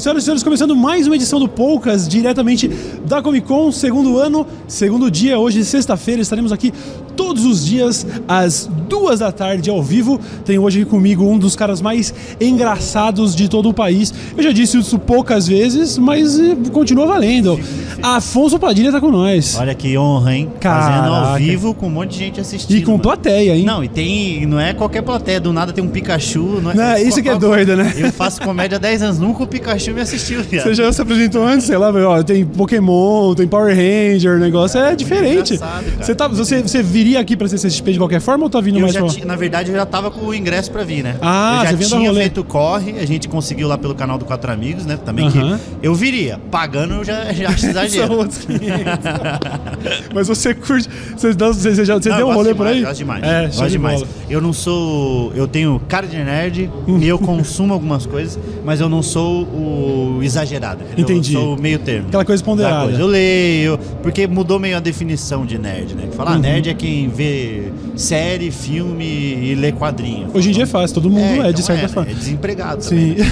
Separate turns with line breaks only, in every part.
Senhoras e senhores, começando mais uma edição do Poucas, diretamente da Comic Con, segundo ano, segundo dia, hoje, sexta-feira, estaremos aqui todos os dias às duas da tarde ao vivo. Tenho hoje aqui comigo um dos caras mais engraçados de todo o país. Eu já disse isso poucas vezes, mas eh, continua valendo. Afonso Padilha tá com nós.
Olha que honra, hein? Fazendo ao
Caraca.
vivo com um monte de gente assistindo.
E com
mano.
plateia, hein?
Não, e tem. Não é qualquer plateia, do nada tem um Pikachu. Não é,
Não, isso que é doido, né?
Eu faço comédia há 10 anos, nunca o Pikachu me assistiu, viado.
Você já se apresentou antes, sei lá, ó, tem Pokémon, tem Power Ranger, o negócio é diferente.
engraçado, cara.
Você, tá, você, você viria aqui pra CCXP de qualquer forma ou tá vindo
Eu
mais
já
pra...
na verdade, eu já tava com o ingresso pra vir, né?
Ah,
eu já tinha feito corre, a gente conseguiu lá pelo canal do Quatro Amigos, né? Também
Aham.
que eu viria. Pagando eu já, já acho
São
exagero.
outros 500. Mas você curte. Você, dá- você, você você
Não,
deu um rolê
gosto
por
demais,
aí?
Gosto demais.
É,
gosto
de
demais. Eu não sou. Eu tenho cara de nerd e eu consumo algumas coisas, mas eu não sou o exagerado.
Entendi.
Eu sou o meio termo.
Aquela coisa
da
ponderada.
coisa. Eu leio, porque mudou meio a definição de nerd, né? Falar
Uhum.
nerd é quem vê série, filme e lê quadrinho.
Hoje em dia é fácil, todo mundo é,
então
de certa
né?
forma.
É desempregado
Sim.
também. né?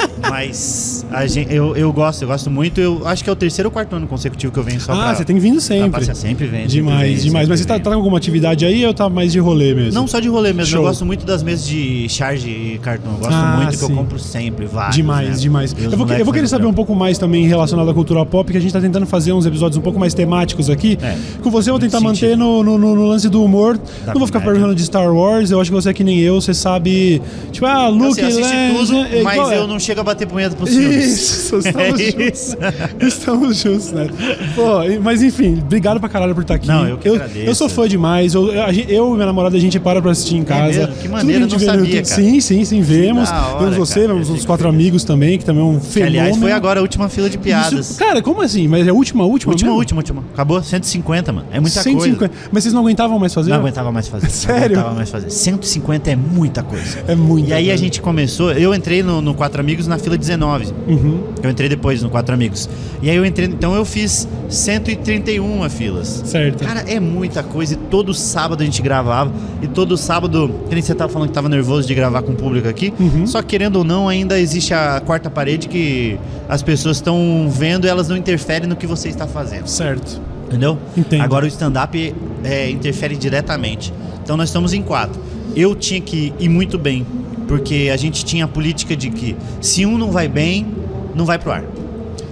Mas a gente, eu, eu gosto, eu gosto muito. Eu acho que é o terceiro ou quarto ano consecutivo que eu venho só
ah,
pra-
você tem vindo
pra
sempre.
passear. Sempre vem. sempre
Demais,
vem,
demais.
sempre
Mas você tá, tá com alguma atividade aí ou tá mais de rolê mesmo?
Não só de rolê mesmo,
Show.
eu gosto muito das mesas de charge e cartão. Eu gosto
Ah,
muito que
sim.
eu compro sempre, vários.
Demais,
né?
demais.
Os
Eu vou, eu vou querer saber um pouco mais também relacionado à cultura pop, que a gente tá tentando fazer uns episódios um pouco mais temáticos aqui.
É,
Com você eu vou tentar manter no, no, no- lance do humor.
Da
não vou ficar perguntando de Star Wars, eu acho que você é que nem eu, você sabe. Tipo, ah, Luke,
eu assisti
Leia,
tudo,
é
mas
igual-
eu não chego a bater punheta pros filmes.
Isso, estamos
É
juntos.
isso.
Estamos juntos, né? Pô, mas enfim, obrigado pra caralho por estar aqui.
Não, eu que agradeço.
Eu sou fã demais. Eu, eu, eu e minha namorada, a gente para pra assistir em casa.
mesmo? Que
Tudo
maneiro,
a gente
eu não sabia, cara.
Sim, sim, sim, vemos.
hora,
vemos você,
cara,
vemos
eu
os quatro amigos também, que também é um
Que,
fenômeno.
aliás, foi agora a última fila de piadas.
Isso- cara, como assim? Mas é a última, última
última,
mesmo?
última, última. Acabou 150, mano. É muita
150.
coisa.
Mas vocês não aguentavam mais fazer?
Não aguentava mais fazer.
Sério?
Não aguentava mais fazer. 150 é muita coisa.
É muito.
E aí a gente começou, eu entrei no, no Quatro Amigos na fila 19.
Uhum.
Eu entrei depois no Quatro Amigos. E aí eu entrei, então eu fiz 131 filas.
Certo.
Cara, é muita coisa. E todo sábado a gente gravava. E todo sábado, que nem você tava falando que tava nervoso de gravar com o público aqui.
Uhum.
Só querendo ou não, ainda existe a quarta parede que as pessoas estão vendo e elas não interferem no que você está fazendo.
Certo.
Entendeu?
Entendo.
Agora o stand-up é, interfere diretamente. Então nós estamos em quatro. Eu tinha que ir muito bem, porque a gente tinha a política de que se um não vai bem, não vai pro ar.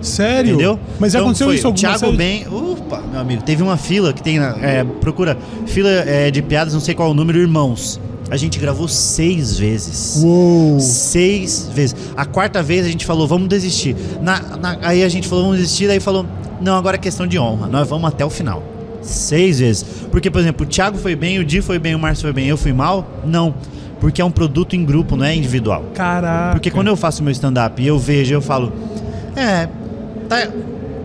Sério?
Entendeu?
Mas já
Então
aconteceu
foi
isso alguma
Thiago
série?
bem. Opa, meu amigo, teve uma fila que tem. é, procura fila é, de piadas, não sei qual é o número, irmãos. A gente gravou seis vezes.
Uou.
Seis vezes. A quarta vez a gente falou, vamos desistir. Na, na- aí a gente falou, vamos desistir, daí falou, não, agora é questão de honra, nós vamos até o final. Seis vezes. Porque, por exemplo, o Thiago foi bem, o Di foi bem, o Márcio foi bem, eu fui mal? Não. Porque é um produto em grupo, não é individual.
Caraca.
Porque quando eu faço meu stand-up e eu vejo, eu falo, é, tá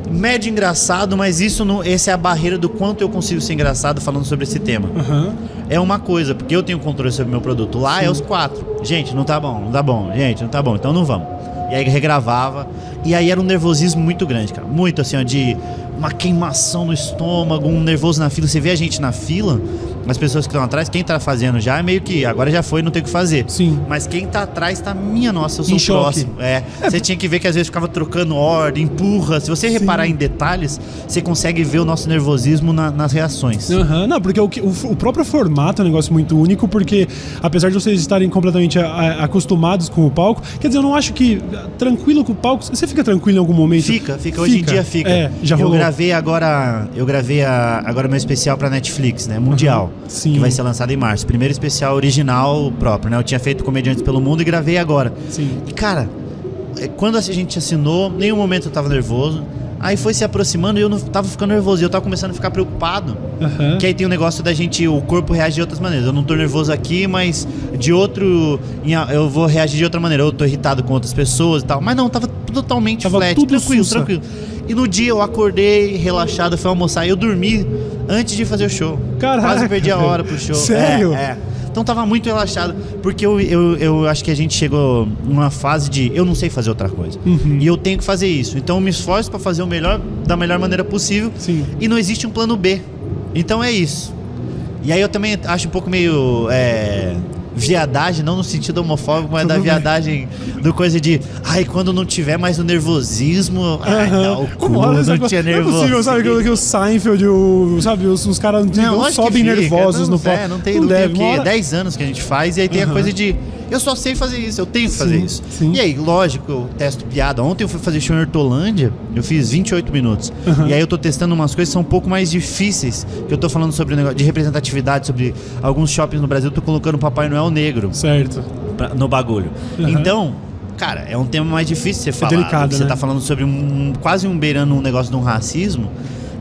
médio engraçado, mas isso não, essa é a barreira do quanto eu consigo ser engraçado falando sobre esse tema.
Aham.
É uma coisa, porque eu tenho controle sobre o meu produto. Lá é os quatro. Gente, não tá bom, não tá bom. Gente, não tá bom, então não vamos. E aí regravava. E aí era um nervosismo muito grande, cara. Muito assim, ó, de uma queimação no estômago, um nervoso na fila. Você vê a gente na fila, as pessoas que estão atrás, quem tá fazendo já é meio que agora já foi, não tem o que fazer.
Sim.
Mas quem tá atrás tá, minha nossa, eu sou
Em
o
choque.
próximo. É. Você tinha que ver que às vezes ficava trocando ordem, empurra. Se você reparar em detalhes, você consegue ver o nosso nervosismo na- nas reações.
Aham, Não, porque o, que- o, o próprio formato é um negócio muito único, porque apesar de vocês estarem completamente a- a- acostumados com o palco, quer dizer, eu não acho que ah, tranquilo com o palco. Você fica tranquilo em algum momento?
Fica, fica. Hoje em dia fica.
É, já
eu
rolou.
gravei agora, eu gravei a- agora meu especial pra Netflix, né? Mundial.
Sim.
Que vai ser lançado em março. Primeiro especial original próprio, né? Eu tinha feito Comediantes pelo Mundo e gravei agora.
Sim.
E cara, é, quando a gente assinou, nenhum momento eu tava nervoso. Aí foi se aproximando e eu não tava ficando nervoso. E eu tava começando a ficar preocupado.
Aham.
Que aí tem o negócio da gente, o corpo reage de outras maneiras. Eu não tô nervoso aqui, mas de outro. Eu vou reagir de outra maneira. Eu tô irritado com outras pessoas e tal. Mas não, tava totalmente
Tava
flat,
tudo
tranquilo,
sussa.
tranquilo. E no dia eu acordei, relaxado, fui almoçar e eu dormi antes de fazer o show.
Caraca,
Quase perdi a hora pro show.
Sério?
É, é. Então tava muito relaxado, porque eu, eu, eu acho que a gente chegou numa fase de eu não sei fazer outra coisa.
Uhum.
E eu tenho que fazer isso. Então eu me esforço pra fazer o melhor da melhor maneira possível.
Sim.
E não existe um plano B. Então é isso. E aí eu também acho um pouco meio é, viadagem, não no sentido homofóbico, mas
Tudo
da
bem.
viadagem do coisa de, ai, quando não tiver mais o nervosismo, ai,
Aham.
dá o cu, não
coisa-
tinha
não é
nervoso.
possível, sabe, que, que o Seinfeld, o, sabe, os, os caras não,
Não,
sobem nervosos
não,
no palco.
É, não tem, não, tem
deve,
o quê?
uma hora-
10 anos que a gente faz e aí tem a
Aham.
coisa de eu só sei fazer isso, eu tenho que fazer
Sim,
isso.
sim.
E aí, lógico, eu testo piada. Ontem eu fui fazer show em Hortolândia, eu fiz 28 minutos.
Aham.
E aí eu tô testando umas coisas que são um pouco mais difíceis, que eu tô falando sobre o negócio de representatividade, sobre alguns shoppings no Brasil, eu tô colocando o Papai Noel negro
Certo.
pra- no bagulho.
Aham.
Então, cara, é um tema mais difícil de você falar.
delicado,
porque Você
né?
tá falando sobre um, quase um beirando um negócio de um racismo.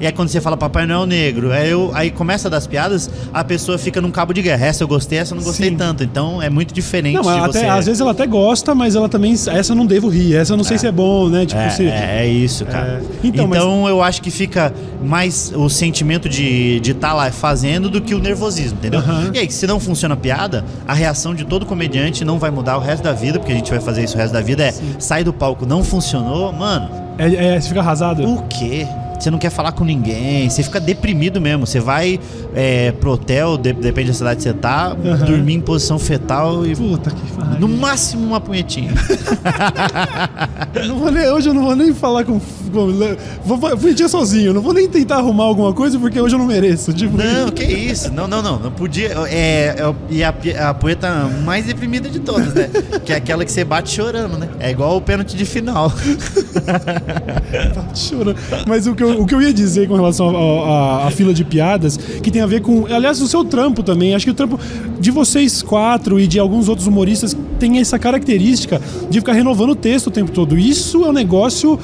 E aí quando você fala Papai Noel negro, aí, eu, aí começa das piadas, a pessoa fica num cabo de guerra. Essa eu gostei, essa eu não gostei
Sim.
tanto. Então é muito diferente
Não,
de
até,
você.
às vezes ela até gosta, mas ela também. Essa eu não devo rir, essa eu não sei se é bom, né? Tipo,
É,
se.
é, é isso, cara.
É. Então,
Então,
mas-
eu acho que fica mais o sentimento de estar tá lá fazendo do que o nervosismo, entendeu?
Aham.
E aí, se não funciona a piada, a reação de todo comediante não vai mudar o resto da vida, porque a gente vai fazer isso o resto da vida, é sai do palco, não funcionou, mano,
É, é, você fica arrasado.
o quê? Você não quer falar com ninguém, você fica deprimido mesmo. Você vai é, pro hotel, de- depende da cidade que você tá,
Aham.
dormir em posição fetal e
Puta que.
No máximo uma punhetinha.
Não vou nem- hoje eu não vou nem falar com. com vou vou pedir sozinho, não vou nem tentar arrumar alguma coisa porque hoje eu não mereço. Tipo,
Não, que isso? Não, não, não. Não podia. É, é- e a, pi- a poeta mais deprimida de todas, né? Que é aquela que você bate chorando, né? É igual o pênalti de final.
Tá chorando. Mas o que, eu, o que eu ia dizer com relação à fila de piadas, que tem a ver com. Aliás, o seu trampo também. Acho que o trampo de vocês quatro e de alguns outros humoristas tem essa característica de ficar renovando o texto o tempo todo. Isso é um negócio.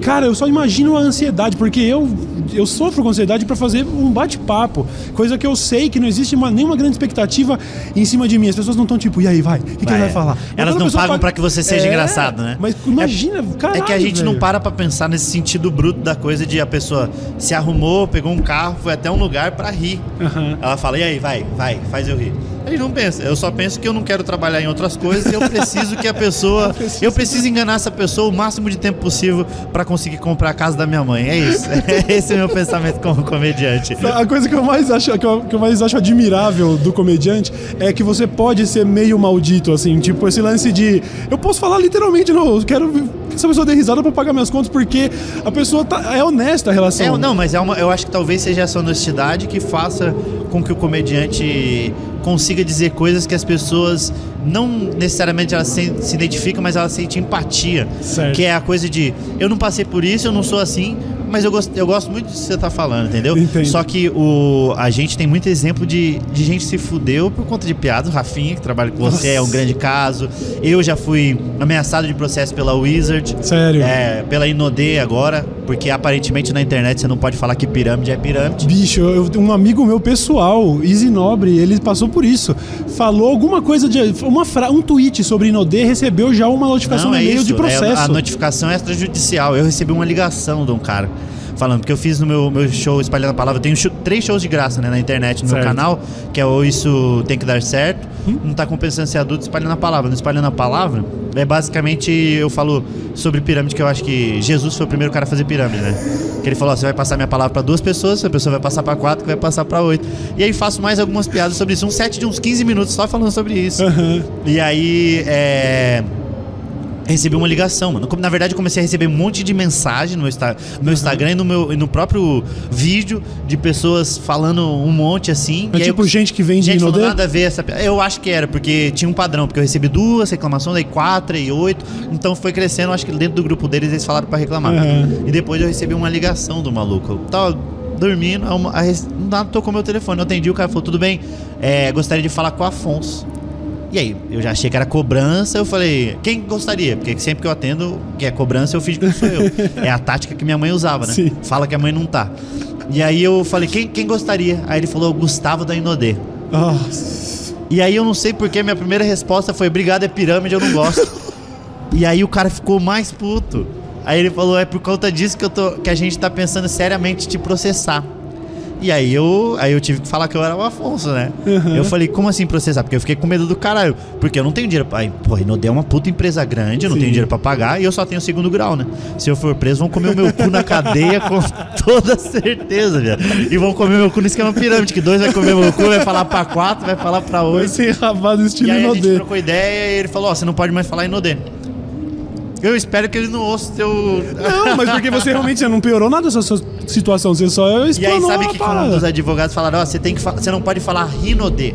Cara, eu só imagino a ansiedade, porque eu, eu sofro com ansiedade pra fazer um bate-papo. Coisa que eu sei que não existe uma- nenhuma grande expectativa em cima de mim. As pessoas não estão tipo, e aí, vai? O que, que ele
Vai.
falar?
Elas não pagam
paga-
pra que você seja
É,
engraçado, né?
Mas imagina, cara.
é que a gente não para pra pensar nesse sentido bruto da coisa de a pessoa se arrumou, pegou um carro, foi até um lugar pra rir.
Aham.
Ela fala, e aí, vai, vai, faz eu rir. A gente não pensa. Eu só penso que eu não quero trabalhar em outras coisas e eu preciso que a pessoa. eu preciso enganar essa pessoa o máximo de tempo possível pra conseguir comprar a casa da minha mãe. É isso. Esse é o meu pensamento como comediante.
A coisa que eu mais acho que eu, que eu mais acho admirável do comediante é que você pode ser meio maldito, assim, tipo esse lance de eu posso falar literalmente, não, eu quero que essa pessoa dê risada pra pagar minhas contas porque a pessoa tá, é honesta a relação.
É, não, mas é uma, eu acho que talvez seja essa honestidade que faça com que o comediante consiga dizer coisas que as pessoas não necessariamente elas se, se identificam, mas elas sentem empatia.
Certo.
Que é a coisa de eu não passei por isso, eu não sou assim, mas eu gosto, eu gosto muito que você tá falando, entendeu?
Entendo.
Só que o, a gente tem muito exemplo de, de gente se fudeu por conta de piadas. O Rafinha, que trabalha com você, é um
Nossa.
grande caso. Eu já fui ameaçado de processo pela Wizard.
Sério.
É, pela Inodê agora, porque aparentemente na internet você não pode falar que pirâmide é pirâmide.
Bicho, eu, um amigo meu pessoal, Easy Nobre, ele passou por isso. Falou alguma coisa de. Uma fra, um tweet sobre Inodê, recebeu já uma notificação
Não,
no
é
e-mail
isso.
de processo.
É a notificação extrajudicial. Eu recebi uma ligação de um cara falando, porque eu fiz no meu, meu show Espalhando a Palavra, eu tenho show- três shows de graça né, na internet, no
Certo.
meu canal, que é o Isso Tem Que Dar Certo, não tá compensando ser adulto Espalhando a Palavra. No Espalhando a Palavra, é basicamente, eu falo sobre pirâmide, que eu acho que Jesus foi o primeiro cara a fazer pirâmide, né? Que ele falou, ó, você vai passar minha palavra pra duas pessoas, a pessoa vai passar pra quatro, que vai passar pra oito. E aí faço mais algumas piadas sobre isso, um set de uns 15 minutos só falando sobre isso.
Aham.
E aí, é. Recebi uma ligação, mano. Na verdade, comecei a receber um monte de mensagem no meu, Insta- no meu Instagram e no, meu, no próprio vídeo de pessoas falando um monte assim.
É
e aí
tipo
eu-
gente que vende
Gente, falou
Inodê?
nada a ver essa. Eu acho que era, porque tinha um padrão, porque eu recebi duas reclamações, aí quatro e oito. Então foi crescendo, acho que dentro do grupo deles eles falaram pra reclamar.
Aham.
E depois eu recebi uma ligação do maluco. Eu tava dormindo, a a nada tocou meu telefone. Eu atendi, o cara falou: tudo bem, é, gostaria de falar com o Afonso. E aí, eu já achei que era cobrança, eu falei, quem gostaria? Porque sempre que eu atendo, que é cobrança, eu fingo que sou eu. É a tática que minha mãe usava, né?
Sim.
Fala que a mãe não tá. E aí eu falei, quem, quem gostaria? Aí ele falou, Gustavo da Inodê.
Nossa.
E aí eu não sei porque minha primeira resposta foi, obrigado, é pirâmide, eu não gosto. e aí o cara ficou mais puto. Aí ele falou, é por conta disso que, eu tô, que a gente tá pensando seriamente te processar. E aí eu, aí eu tive que falar que eu era o Afonso, né?
Uhum.
Eu falei, como assim processar? Porque eu fiquei com medo do caralho. Porque eu não tenho dinheiro pra. Aí, Pô, Rinodê é uma puta empresa grande, eu não
Sim.
tenho dinheiro pra pagar e eu só tenho segundo grau, né? Se eu for preso, vão comer o meu cu na cadeia com toda certeza, velho. E vão comer meu cu no esquema pirâmide, que dois vai comer meu cu, vai falar pra quatro, vai falar pra
Vai
oito.
ser rabado
E
estilo
aí a gente
Inodê.
trocou ideia e ele falou, ó, você não pode mais falar Inodê. Eu espero que ele não ouça o teu.
Não, mas porque você realmente não piorou nada essa sua situação, você só
E aí
explanou
sabe
a
que, que um dos advogados falaram, ó, você tem que você não pode falar Rinodê.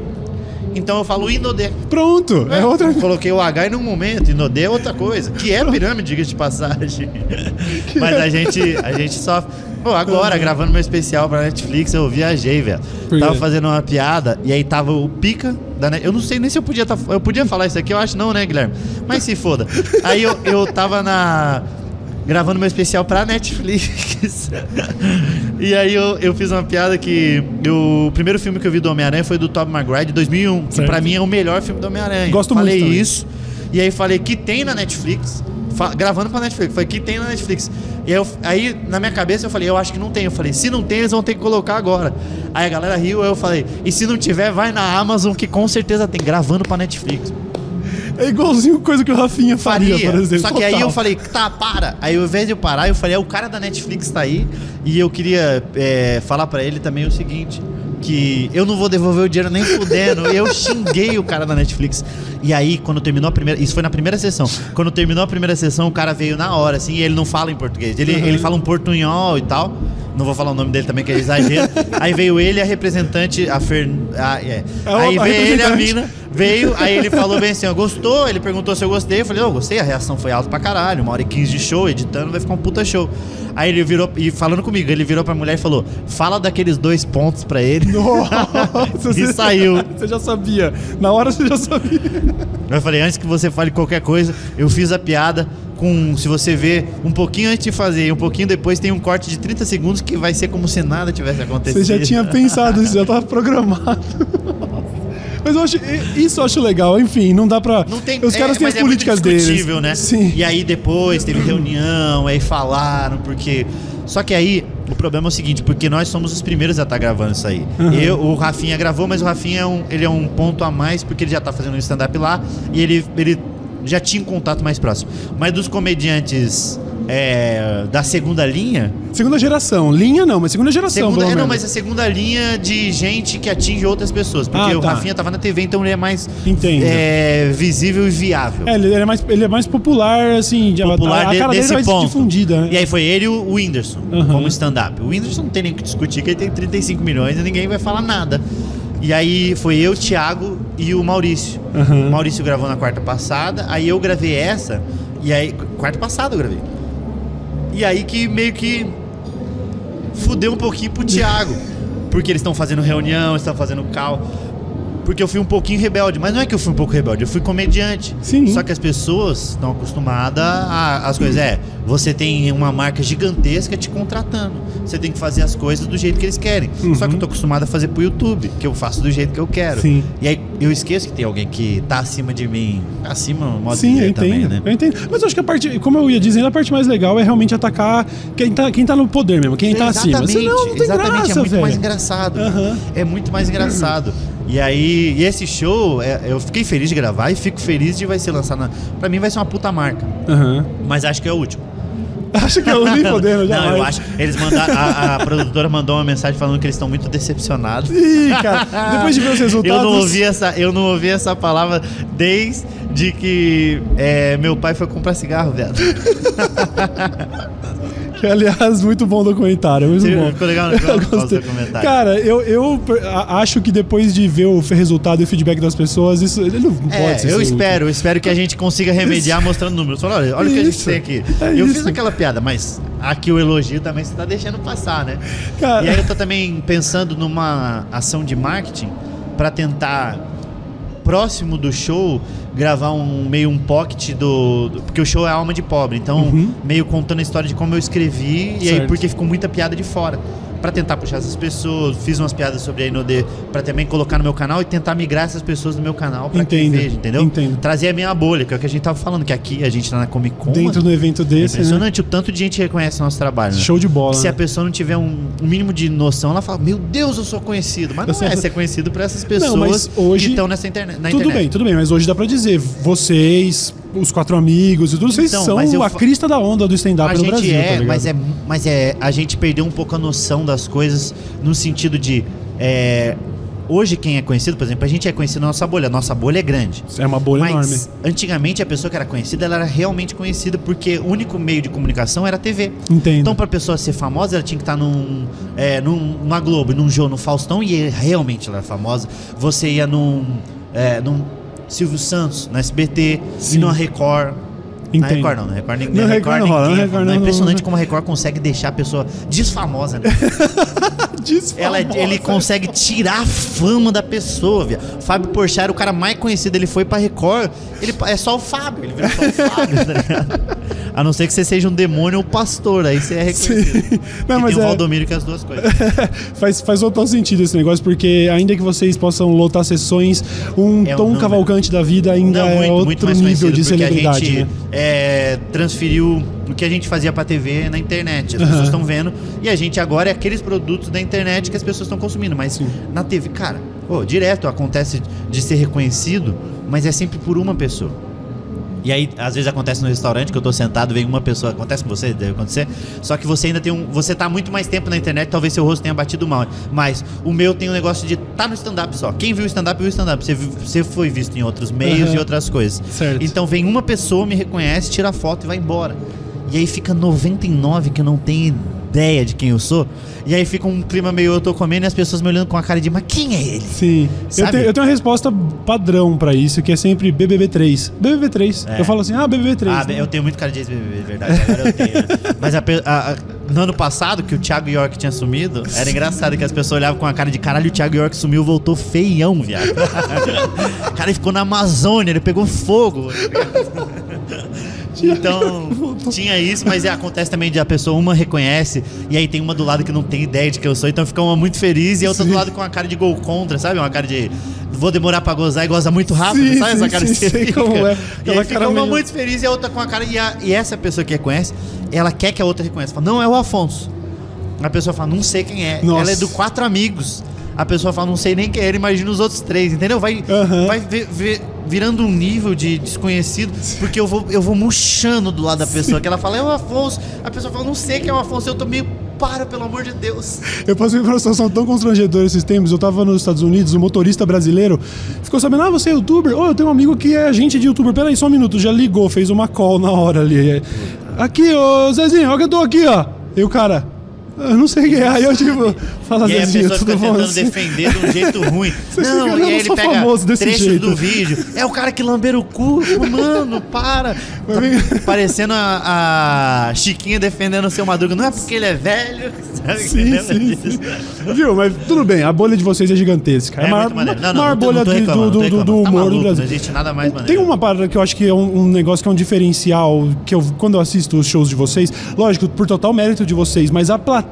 Então eu falo Inodê.
Pronto, é outra
Coloquei o H em um momento, Inodê é outra coisa. Que é pirâmide, diga de passagem. Mas a gente, a gente só. Pô, agora, gravando meu especial pra Netflix, eu viajei, velho.
Por quê?
Tava fazendo uma piada e aí tava o pica da Net... Eu não sei nem se eu podia tá... Eu podia falar isso aqui, eu acho não, né, Guilherme? Mas se foda. Aí eu, eu tava na. Gravando meu especial pra Netflix. e aí eu, eu fiz uma piada que. Eu, o primeiro filme que eu vi do Homem-Aranha foi do Tobey Maguire de 2001. Que
Certo.
pra mim é o melhor filme do Homem-Aranha.
Gosto
falei
muito também.
isso. E aí falei que tem na Netflix. fa- gravando pra Netflix. Falei que tem na Netflix. E aí, eu- aí, na minha cabeça eu falei, eu acho que não tem. Eu falei, se não tem, eles vão ter que colocar agora. Aí a galera riu, aí eu falei, e se não tiver, vai na Amazon, que com certeza tem, gravando pra Netflix.
É igualzinho coisa que o Rafinha faria,
Faria.
por exemplo.
Só que aí
Total.
eu falei, tá, para. Aí ao invés de eu parar, eu falei, é, o cara da Netflix tá aí. E eu queria é, falar pra ele também o seguinte: que eu não vou devolver o dinheiro nem fudendo. Eu xinguei o cara da Netflix. E aí, quando terminou a primeira. Isso foi na primeira sessão. Quando terminou a primeira sessão, o cara veio na hora, assim, e ele não fala em português. Ele,
Uhum.
ele fala um portunhol e tal. Não vou falar o nome dele também, que é exagero. aí veio ele, a representante, a Fer. a- é.
É
aí veio ele, a mina, veio, aí ele falou bem assim, ó, gostou? Ele perguntou se eu gostei. Eu falei, eu gostei, a reação foi alta pra caralho. Uma hora e quinze de show, editando, vai ficar um puta show. Aí ele virou, e falando comigo, ele virou pra mulher e falou: fala daqueles dois pontos pra ele.
Nossa,
E saiu.
Você já sabia. Na hora você já sabia.
Eu falei, antes que você fale qualquer coisa, eu fiz a piada com, se você ver, um pouquinho antes de fazer e um pouquinho depois tem um corte de 30 segundos que vai ser como se nada tivesse acontecido.
Você já tinha pensado isso, já estava programado. Mas eu acho, isso eu acho legal, enfim, não dá pra.
Não tem,
Os caras
é,
têm as
é
políticas deles.
discutível, né?
Sim.
E aí depois teve reunião, aí falaram, porque. Só que aí o problema é o seguinte, porque nós somos os primeiros a estar gravando isso aí.
Uhum.
Eu, o Rafinha gravou, mas o Rafinha é um, ele é um ponto a mais, porque ele já tá fazendo um stand-up lá e ele, ele já tinha um contato mais próximo. Mas dos comediantes é, da segunda linha,
Segunda geração. Linha não, mas segunda geração.
Segunda, é, não, mas a segunda linha de gente que atinge outras pessoas. Porque
Ah,
o
tá.
Rafinha tava na TV, então ele é mais é, visível e viável.
É, ele é mais, ele é mais popular, assim, de
popular
a, a cara dele
desse ponto.
difundida, né?
E aí foi ele e o Whindersson,
Uhum.
como stand-up. O Whindersson não tem nem o que discutir, que ele tem 35 milhões e ninguém vai falar nada. E aí foi eu, o Thiago e o Maurício.
Uhum.
O Maurício gravou na quarta passada, aí eu gravei essa, e aí. Quarta passada eu gravei. E aí que meio que fudeu um pouquinho pro Thiago. Porque eles estão fazendo reunião, estão fazendo cal. Porque eu fui um pouquinho rebelde, mas não é que eu fui um pouco rebelde, eu fui comediante.
Sim.
Só que as pessoas estão acostumadas às coisas. É, você tem uma marca gigantesca te contratando. Você tem que fazer as coisas do jeito que eles querem. Só que eu tô acostumado a fazer pro YouTube, que eu faço do jeito que eu quero.
Sim.
E aí eu esqueço que tem alguém que tá acima de mim. Acima, no modo de
Sim, eu
dizer
entendo.
também, né?
Eu entendo. Mas eu acho que a parte, como eu ia dizendo, a parte mais legal é realmente atacar quem tá, quem tá no poder mesmo, quem tá acima.
Exatamente,
Senão, não tem
exatamente,
graça,
é muito
velho.
mais engraçado. É muito mais engraçado. E aí, e esse show, é, eu fiquei feliz de gravar e fico feliz de vai ser lançado. Na, pra mim vai ser uma puta marca.
Aham.
Mas acho que é o último.
Acho que eu nem podendo já.
Não, eu acho. Eles mandaram. A, a produtora mandou uma mensagem falando que eles estão muito decepcionados.
Ih, cara, depois de ver os resultados.
Eu não ouvi essa, eu não ouvi essa palavra desde que é, meu pai foi comprar cigarro, viado.
Que, aliás, muito bom documentário. Muito
Você-
bom.
ficou legal?
Eu
Qual- qual
gostei.
o seu comentário?
Cara, eu, eu acho que depois de ver o resultado e o feedback das pessoas, isso ele não
É,
pode ser.
eu
assim.
espero, eu espero que a gente consiga remediar mostrando números. Fala, olha, olha o que a gente
Isso,
tem aqui.
é
eu
isso.
fiz aquela piada, mas aqui o elogio também você tá deixando passar, né?
Cara-
E aí eu tô também pensando numa ação de marketing pra tentar próximo do show gravar um meio um pocket do, do- porque o show é alma de pobre, então
Uhum.
meio contando a história de como eu escrevi e aí
Certo.
porque ficou muita piada de fora. Pra tentar puxar essas pessoas, fiz umas piadas sobre a Inodê pra também colocar no meu canal e tentar migrar essas pessoas do meu canal pra que
Entendo,
veja, entendeu?
entendo.
Trazer a minha bolha, que é o que a gente tava falando, que aqui a gente tá na Comic Con.
Dentro
mano,
do evento
é
desse, né?
impressionante o tanto de gente reconhece o nosso trabalho. né?
Show de bola.
Se
né?
a pessoa não tiver um, um mínimo de noção, ela fala: Meu Deus, eu sou conhecido. Mas não é ser conhecido por essas pessoas
mas hoje-
que estão nessa internet.
Tudo
internet.
bem, tudo bem, mas hoje dá pra dizer, vocês, os quatro amigos e tudo, vocês
Então,
são
eu
a crista da onda do stand-up
A
no
gente
Brasil,
é,
tá
mas é, mas é, a gente perdeu um pouco a noção das coisas no sentido de é, hoje quem é conhecido, por exemplo, a gente é conhecido na nossa bolha, a nossa bolha é grande.
É uma bolha
Mas
enorme.
antigamente a pessoa que era conhecida, ela era realmente conhecida porque o único meio de comunicação era a TV.
Entendo.
Então, pra pessoa ser famosa, ela tinha que estar num, é, num, numa Globo, num jogo, no Faustão, e realmente ela era famosa. Você ia num, é, num Silvio Santos, na SBT,
Sim.
e numa Record. Na. Record não, na Record, ninguém-
Na
na
Record não rola, na Record não-
É impressionante
não-
como a Record consegue deixar a pessoa desfamosa, né? Ela, ele consegue tirar a fama da pessoa, viu? Fábio Porchat era o cara mais conhecido, ele foi pra Record, ele é só o Fábio, ele virou só o Fábio, tá ligado? A não ser que você seja um demônio ou pastor, aí você é reconhecido.
Sim. Não,
e
mas
tem o
é-
Valdomiro que é as duas coisas.
faz, faz total sentido esse negócio, porque ainda que vocês possam lotar sessões, um
É um
Tom
número.
Cavalcante da vida ainda
Não,
é
muito,
outro
muito mais
nível de celebridade,
a gente
né?
é, transferiu o que a gente fazia pra TV na internet. As
Aham.
pessoas estão vendo. E a gente agora é aqueles produtos da internet que as pessoas estão consumindo. Mas
Sim.
na TV, cara, pô, direto acontece de ser reconhecido, mas é sempre por uma pessoa. E aí, às vezes acontece no restaurante que eu tô sentado, vem uma pessoa, acontece com você, deve acontecer. Só que você ainda tem um. Você tá muito mais tempo na internet, talvez seu rosto tenha batido mal. Mas o meu tem um negócio de tá no stand-up só. Quem viu o stand-up, viu o stand-up. Você, você foi visto em outros meios
Aham.
e outras coisas.
Certo.
Então vem uma pessoa, me reconhece, tira a foto e vai embora. E aí fica 99 que não tem ideia de quem eu sou. E aí fica um clima meio eu tô comendo e as pessoas me olhando com a cara de, mas quem é ele?
Sim. Eu tenho, eu tenho uma resposta padrão pra isso, que é sempre BBB3. BBB3.
É.
Eu falo assim, ah, BBB3.
Ah,
né?
eu tenho muito cara de ex-BBB, verdade. Agora eu tenho. Mas a a- a- no ano passado, que o Thiago York tinha sumido, era engraçado que as pessoas olhavam com a cara de caralho, o Thiago York sumiu, voltou feião, viado. o cara ficou na Amazônia, ele pegou fogo. Então, tinha isso, mas é, acontece também de a pessoa, uma reconhece, e aí tem uma do lado que não tem ideia de quem eu sou, então fica uma muito feliz, e a outra
Sim.
do lado com a cara de gol contra, sabe? Uma cara de vou demorar pra gozar e goza muito rápido,
Sim,
sabe
sim,
essa cara
sim,
que você
sei
fica?
como é.
E aí fica uma muito feliz e a outra com a cara. E, a- e essa pessoa que reconhece, ela quer que a outra reconheça. Fala, não, é o Afonso. A pessoa fala, não sei quem é.
Nossa.
Ela é do quatro amigos. A pessoa fala, não sei nem quem é, ele imagina os outros três, entendeu? Vai,
Aham.
vai ver- ver- virando um nível de desconhecido, porque eu vou, eu vou murchando do lado da pessoa, que ela fala, é o Afonso. A pessoa fala, não sei quem é o Afonso, eu tô meio, para, pelo amor de Deus.
Eu passei por uma situação tão constrangedora esses tempos. Eu tava nos Estados Unidos, um motorista brasileiro ficou sabendo, ah, você é youtuber? Oh, eu tenho um amigo que é agente de youtuber. Peraí, só um minuto, já ligou, fez uma call na hora ali. Aqui, ô Zezinho, olha que eu tô aqui, ó. E o cara, eu não sei quem é. Aí eu, tipo, fala
E aí a
Zezinho,
pessoa
tudo
fica
bom?
tentando
Assim?
defender de um jeito ruim.
Você
não,
fica,
e
"Não,
aí
eu
ele pega
famoso desse
trechos
jeito."
do vídeo. É o cara que lamberam o cu. Mano, para. Tá parecendo a, a Chiquinha defendendo o seu Madruga. Não é porque ele é velho. Sabe?
Sim,
Lembra
sim, sim. Viu, mas tudo bem, a bolha de vocês é gigantesca.
É
a maior.
Não, não,
maior
não
bolha do,
não tô
do, do
reclamando. Tá
humor
maluco,
do Brasil.
Não existe nada mais maneiro.
Tem uma parada que eu acho que é um, um negócio que é um diferencial, que eu, quando eu assisto os shows de vocês, lógico, por total mérito de vocês, mas a plateia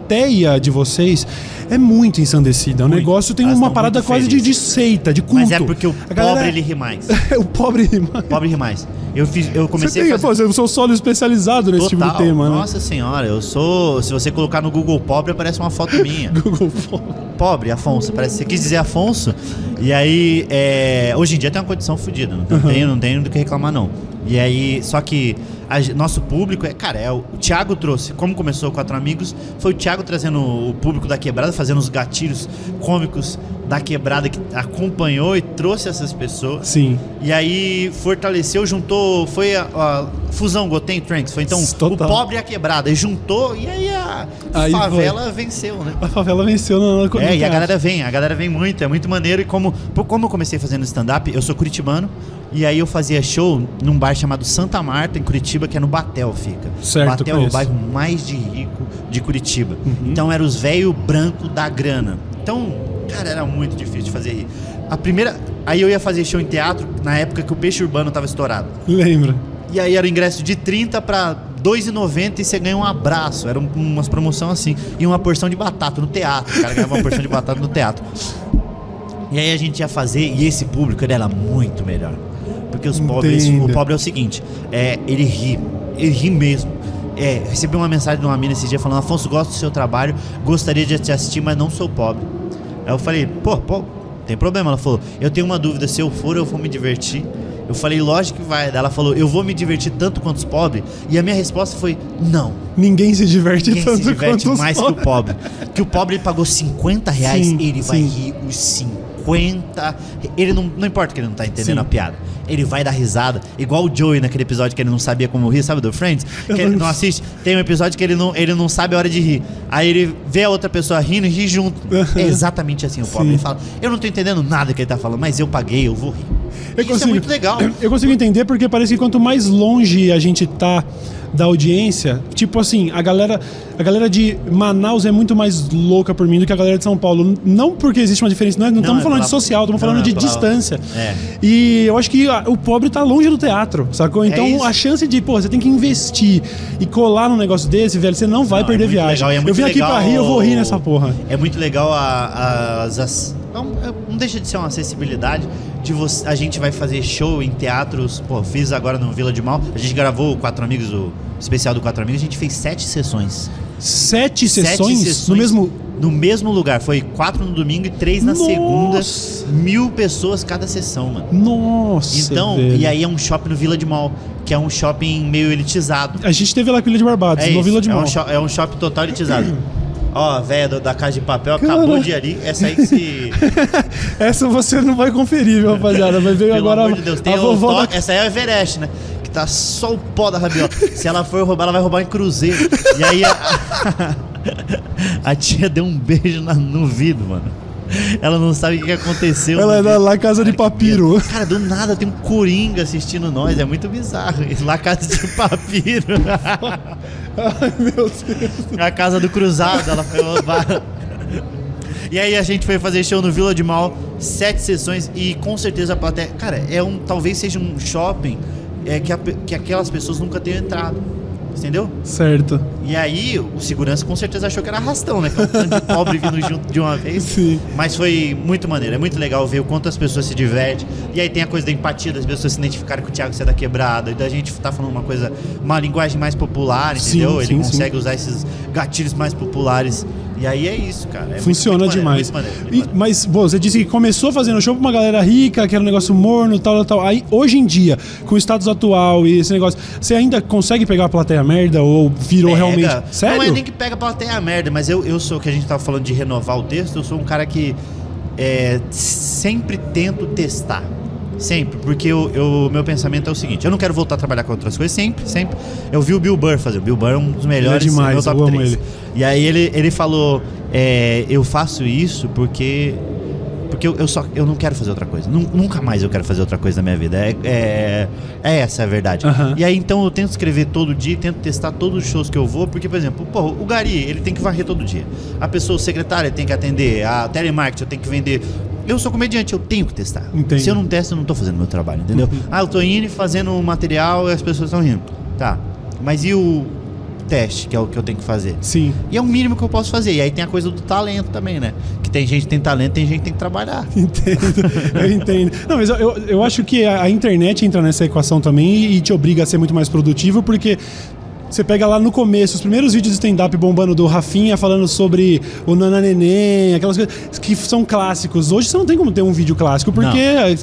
de vocês é muito ensandecida. O
Muito.
negócio tem
Elas
uma parada quase de, de seita, de culto.
Mas é porque o
A galera-
pobre ele ri mais.
o pobre
O pobre ri mais. Eu, fiz, eu
Você
comecei
tem,
a fazer...
pô, você é um solo especializado nesse tipo de
Total.
tema, né?
Nossa senhora, eu sou. Se você colocar no Google pobre, aparece uma foto minha.
Google Form.
pobre, Afonso. Parece que você quis dizer Afonso. E aí, é, hoje em dia tem uma condição fodida. Não,
Uhum.
tenho, não tenho do que reclamar, não. E aí, só que a nosso público é, cara, é o, o Thiago trouxe, como começou com Quatro Amigos, foi o Thiago trazendo o público da quebrada, fazendo os gatilhos cômicos da quebrada que acompanhou e trouxe essas pessoas.
Sim.
E aí fortaleceu, juntou, foi a, a fusão Goten Tranks, foi então
Total.
o pobre e a quebrada, e juntou e aí a
Aí
favela venceu, né?
A favela venceu na, na
É, e a galera vem, a galera vem muito, é muito maneiro. E como, por- como eu comecei fazendo stand-up, eu sou curitibano, e aí eu fazia show num bar chamado Santa Marta, em Curitiba, que é no Batel, fica.
Certo,
Batel é o bairro mais de rico de Curitiba.
Uhum.
Então era os velho branco da grana. Então, cara, era muito difícil de fazer rir. A primeira. Aí eu ia fazer show em teatro na época que o Peixe Urbano tava estourado.
Lembra?
E aí era o ingresso de 30 pra 2,90 e você ganha um abraço. Era um- umas promoção assim. E uma porção de batata no teatro. O cara ganhava uma porção de batata no teatro. E aí a gente ia fazer, e esse público era muito melhor. Porque os pobres, o pobre é o seguinte, é, ele ri, ele ri mesmo. É, recebi uma mensagem de uma mina esse dia falando, Afonso, gosto do seu trabalho, gostaria de te assistir, mas não sou pobre. Aí eu falei, pô, pô, tem problema. Ela falou, eu tenho uma dúvida, se eu for, eu vou me divertir. Eu falei, lógico que vai. Ela falou, eu vou me divertir tanto quanto os pobres. E a minha resposta foi, não.
Ninguém se diverte
Ninguém
tanto
se diverte
quanto os
mais que o pobre. Que o pobre pagou 50 reais,
Sim,
ele vai
sim.
rir os 50. Ele não, não importa que ele não tá entendendo
Sim.
a piada. Ele vai dar risada. Igual o Joey naquele episódio que ele não sabia como rir, sabe do Friends? Que ele não assiste. Tem um episódio que ele não, ele não sabe a hora de rir. Aí ele vê a outra pessoa rindo e ri junto. É exatamente assim o pobre.
Sim.
Ele fala: Eu não tô entendendo nada que ele tá falando, mas eu paguei, eu vou rir.
Eu
Isso é muito legal.
Eu consigo entender porque parece que quanto mais longe a gente tá da audiência, tipo assim, a galera, a galera de Manaus é muito mais louca por mim do que a galera de São Paulo. Não porque existe uma diferença, não, é- não estamos
é
falando
pela-
de social, estamos
não,
falando
é
de
pela-
distância.
É.
E eu acho que ah, o pobre tá longe do teatro, sacou? Então
isso.
a chance de, pô, você tem que investir e colar num negócio desse, velho, você não vai
Não, é
perder viagem.
legal, é
eu vim aqui pra
legal
rir, eu vou rir nessa porra.
É muito legal a- a- as. não, é- não deixa de ser uma acessibilidade de você. A gente vai fazer show em teatros. Pô, fiz agora no Vila de Mal. A gente gravou o Quatro Amigos, o especial do Quatro Amigos. A gente fez sete sessões.
Sete
Sete
sessões, no mesmo.
No mesmo lugar. Foi quatro no domingo e três na
Nossa!
segunda. Mil pessoas cada sessão, mano.
Nossa.
Então,
velho.
e aí é um shopping no Vila de Mal, que é um shopping meio elitizado.
A gente teve lá com Ilha de Barbados,
É
no
isso,
Vila de
é
Mal.
um, é um shopping total elitizado. Ó, a véia do- da casa de papel
Cara.
acabou de ir ali. Essa aí que se.
Essa você não vai conferir, viu, rapaziada? Vai ver
Pelo
agora
amor de Deus, tem
a vovó da...
Essa aí é o Everest, né? Que tá só o pó da rabiola. Se ela for roubar, ela vai roubar em cruzeiro. E aí a, a tia deu um beijo na- no vidro, mano. Ela não sabe o que aconteceu.
Ela é
vidro.
lá Casa de Papiro.
Cara, do nada tem um coringa assistindo nós. É muito bizarro. Lá Casa de Papiro.
Ai, meu Deus.
a casa do cruzado, ela foi roubar. E aí a gente foi fazer show no Vila de Mal, sete sessões e com certeza a plateia. Cara, é um. Talvez seja um shopping é, que, a que aquelas pessoas nunca tenham entrado. Entendeu?
Certo.
E aí o segurança com certeza achou que era arrastão, né? Que é um tanto de pobre vindo junto de uma vez.
Sim.
Mas foi muito maneiro, é muito legal ver o quanto as pessoas se divertem. E aí tem a coisa da empatia, das pessoas se identificarem com o Thiago ser da quebrada, e da gente tá falando uma coisa, uma linguagem mais popular,
Sim,
entendeu? Ele
sim,
consegue usar esses gatilhos mais populares. E aí é isso, cara. É muito-
Funciona
muito maneiro,
demais.
muito maneiro, muito
E-
maneiro.
mas, pô, você disse que começou fazendo show pra uma galera rica, que era um negócio morno, tal, tal, tal. Aí, hoje em dia, com o status atual e esse negócio, você ainda consegue pegar a plateia merda ou virou
Pega.
realmente. Sério?
Não é nem que pega a merda, mas eu, eu sou, que a gente tava falando de renovar o texto, eu sou um cara que é, sempre tento testar. Sempre, porque o eu, meu pensamento é o seguinte: eu não quero voltar a trabalhar com outras coisas, sempre, sempre. Eu vi o Bill Burr fazer. O Bill Burr é um dos melhores
demais,
meu top
eu amo
3.
ele.
E aí ele, ele falou: é, eu faço isso porque. Porque eu, eu só eu não quero fazer outra coisa. Nun- Nunca mais eu quero fazer outra coisa na minha vida. É, é, é essa a verdade.
Aham.
E aí então eu tento escrever todo dia, tento testar todos os shows que eu vou, porque, por exemplo, pô, o Gari, ele tem que varrer todo dia. A pessoa secretária tem que atender, a telemarketing eu tenho que vender. Eu sou comediante, eu tenho que testar.
Entendo.
Se eu não testo, eu não tô fazendo meu trabalho, entendeu? Ah, eu tô indo e fazendo um material e as pessoas estão rindo. Tá. Mas e o teste, que é o que eu tenho que fazer?
Sim.
E é o mínimo que eu posso fazer. E aí tem a coisa do talento também, né? Que tem gente que tem talento, tem gente que tem que trabalhar.
Entendo, eu entendo. Não, mas eu, eu, eu acho que a, a internet entra nessa equação também e, e te obriga a ser muito mais produtivo, porque você pega lá no começo, os primeiros vídeos de stand-up bombando do Rafinha falando sobre o Nananeném, aquelas coisas que são clássicos. Hoje você não tem como ter um vídeo clássico, porque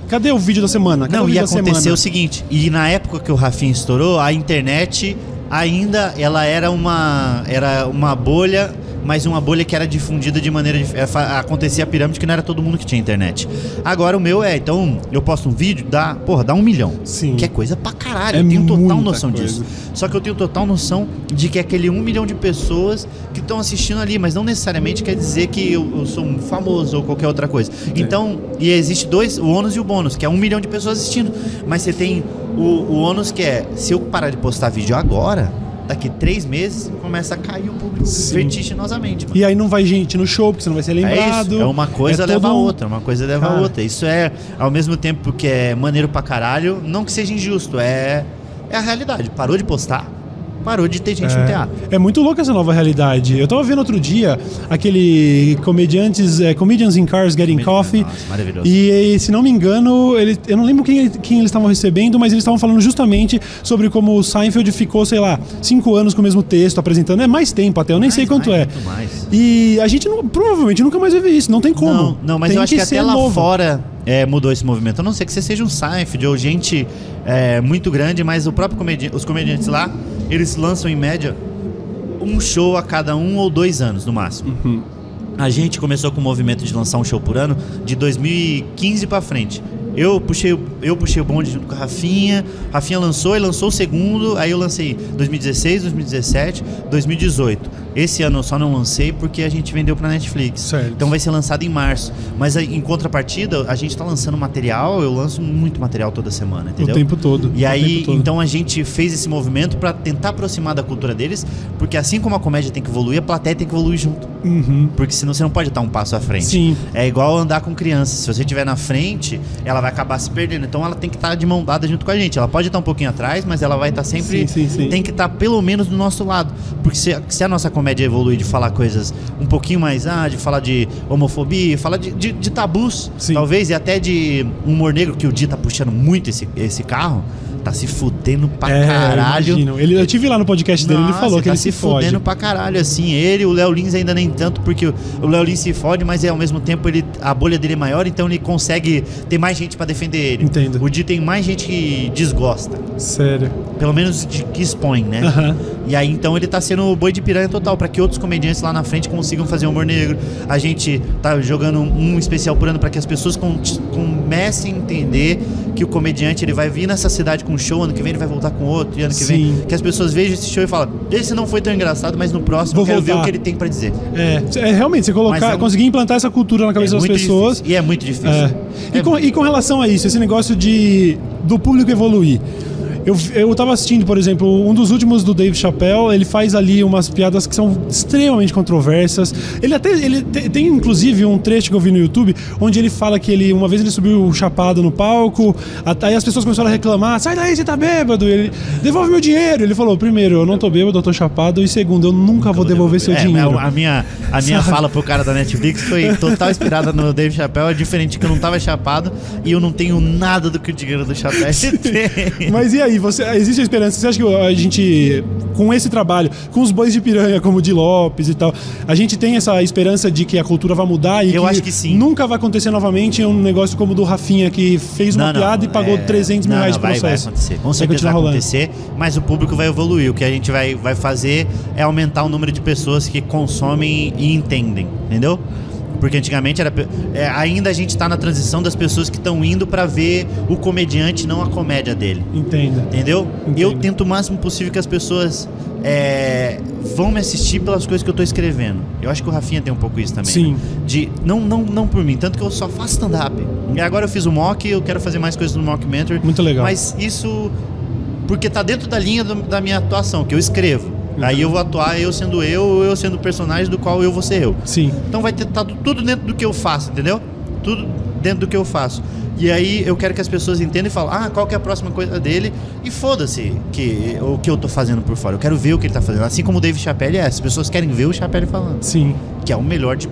cadê o vídeo da semana? Cadê
Não,
semana?
acontecer o seguinte, e na época que o Rafinha estourou, a internet ainda ela era uma era uma bolha, mas uma bolha que era difundida de maneira dif- é, acontecia a pirâmide que não era todo mundo que tinha internet. Agora o meu é, então eu posto um vídeo, dá, porra, dá um milhão.
Sim.
Que é coisa pra caralho,
É
eu tenho total noção
coisa.
disso. Só que eu tenho total noção de que é aquele um milhão de pessoas que estão assistindo ali, mas não necessariamente quer dizer que eu, eu sou um famoso ou qualquer outra coisa. Então, e existe dois, o ônus e o bônus, que é um milhão de pessoas assistindo. Mas você tem o, o ônus que é, se eu parar de postar vídeo agora, daqui três meses começa a cair o público
Sim.
vertiginosamente. Mano.
E aí não vai gente no show, porque você não vai ser
É
lembrado.
isso, é uma coisa
É
leva a outra, uma coisa leva a outra. Isso é, ao mesmo tempo que é maneiro pra caralho, não que seja injusto, é, é a realidade. Parou de postar, parou de ter gente no teatro.
É muito louca essa nova realidade. Eu tava vendo outro dia aquele comediantes, é, Comedians in Cars Getting Coffee.
Nossa, maravilhoso.
E, se não me engano, ele, eu não lembro quem, quem eles estavam recebendo, mas eles estavam falando justamente sobre como o Seinfeld ficou, sei lá, cinco anos com o mesmo texto apresentando. É mais tempo até, eu nem
Mais,
sei quanto
mais,
é.
muito mais.
E a gente não- provavelmente nunca mais vai ver isso, não tem como.
Não, não, mas
Tem
eu acho que,
ser
até lá
novo.
fora é, mudou esse movimento. A não ser que você seja um Seinfeld ou gente é, muito grande, mas o próprio comedi os comediantes lá, eles lançam em média um show a cada um ou dois anos, no máximo.
Uhum.
A gente começou com o movimento de lançar um show por ano de 2015 pra frente. Eu puxei, eu puxei o bonde junto com a Rafinha. Rafinha lançou e lançou o segundo. Aí eu lancei 2016, 2017, 2018. Esse ano eu só não lancei porque a gente vendeu pra Netflix.
Certo.
Então vai ser lançado em março. Mas aí, em contrapartida, a gente tá lançando material. Eu lanço muito material toda semana, entendeu?
O tempo todo.
E aí,
todo.
então a gente fez esse movimento pra tentar aproximar da cultura deles, porque assim como a comédia tem que evoluir, a plateia tem que evoluir junto.
Uhum.
Porque senão você não pode estar um passo à frente.
Sim.
É igual andar com criança. Se você estiver na frente, ela vai acabar se perdendo. Então ela tem que estar de mão dada junto com a gente. Ela pode estar um pouquinho atrás, mas ela vai estar sempre.
Sim, sim, sim.
Tem que estar pelo menos do nosso lado. Porque se, se a nossa comédia evoluir de falar coisas um pouquinho mais. Ah, de falar de homofobia, falar de, de, de tabus,
Sim.
talvez, e até de humor negro, que o Di tá puxando muito esse, esse carro. Tá se fudendo pra
É,
caralho.
imagino. Ele, eu tive lá no podcast dele, ele
Nossa,
falou que
tá
ele
se
se fode.
fudendo pra caralho, assim. Ele, o Léo Lins ainda nem tanto, porque o Léo Lins se fode, mas é, ao mesmo tempo ele, a bolha dele é maior, então ele consegue ter mais gente pra defender ele.
Entendo.
O Di tem mais gente que desgosta,
Sério.
pelo menos de, que expõe, né?
Aham.
E aí então ele tá sendo o boi de piranha total, pra que outros comediantes lá na frente consigam fazer humor negro. A gente tá jogando um especial por ano pra que as pessoas comecem a entender que o comediante ele vai vir nessa cidade com um show, ano que vem ele vai voltar com outro, e ano que
Sim.
vem. Que as pessoas vejam esse show e falam: esse não foi tão engraçado, mas no próximo
Vou
eu quero ver
voltar."
o que ele tem pra dizer.
É, é realmente, você colocar,
é um-
conseguir implantar essa cultura na cabeça
é
das pessoas.
difícil. E é muito difícil.
É. E,
É
com, e com relação a isso, esse negócio de do público evoluir. Eu, eu tava assistindo, por exemplo, um dos últimos do Dave Chappelle, ele faz ali umas piadas que são extremamente controversas. Ele até ele te- tem inclusive um trecho que eu vi no YouTube onde ele fala que ele uma vez ele subiu chapado no palco, aí as pessoas começaram a reclamar: "Sai daí, você tá bêbado". Ele devolve meu dinheiro. Ele falou: "Primeiro, eu não tô bêbado, eu tô chapado e segundo, eu nunca vou devolver seu
É,
dinheiro".
A minha, a minha
Sabe?
fala pro cara da Netflix foi total inspirada no Dave Chappelle. É diferente que eu não tava chapado e eu não tenho nada do que o dinheiro do Chappelle tem.
Mas e aí, você, existe a esperança? Você acha que a gente, com esse trabalho, com os bois de piranha como o de Lopes e tal, a gente tem essa esperança de que a cultura vai mudar e
Eu
que,
acho que sim.
nunca vai acontecer novamente um negócio como o do Rafinha, que fez uma
Não, não,
piada e pagou
é-
300 mil
não,
reais
não, vai,
processo.
vai acontecer. Com
Vai
certeza vai
rolando.
acontecer, mas o público vai evoluir. O que a gente vai, vai fazer é aumentar o número de pessoas que consomem e entendem, entendeu? Porque antigamente era. é, ainda a gente tá na transição das pessoas que estão indo pra ver o comediante, não a comédia dele.
Entenda.
Entendeu?
Entendo.
Eu tento o máximo possível que as pessoas é, vão me assistir pelas coisas que eu tô escrevendo. Eu acho que o Rafinha tem um pouco isso também.
Sim.
né? De, não, não, não por mim, tanto que eu só faço stand-up. E agora eu fiz o mock, eu quero fazer mais coisas no Mock Mentor.
Muito legal.
Mas isso. Porque tá dentro da linha do- da minha atuação, que eu escrevo. Aí eu vou atuar eu sendo eu, eu sendo o personagem do qual eu vou ser eu.
Sim.
Então vai ter tá tudo dentro do que eu faço, entendeu? Tudo dentro do que eu faço. E aí eu quero que as pessoas entendam e falem, ah, qual que é a próxima coisa dele? E foda-se que, o que eu tô fazendo por fora. Eu quero ver o que ele tá fazendo. Assim como o Dave Chappelle é, as pessoas querem ver o Chappelle falando.
Sim.
Que é o melhor de-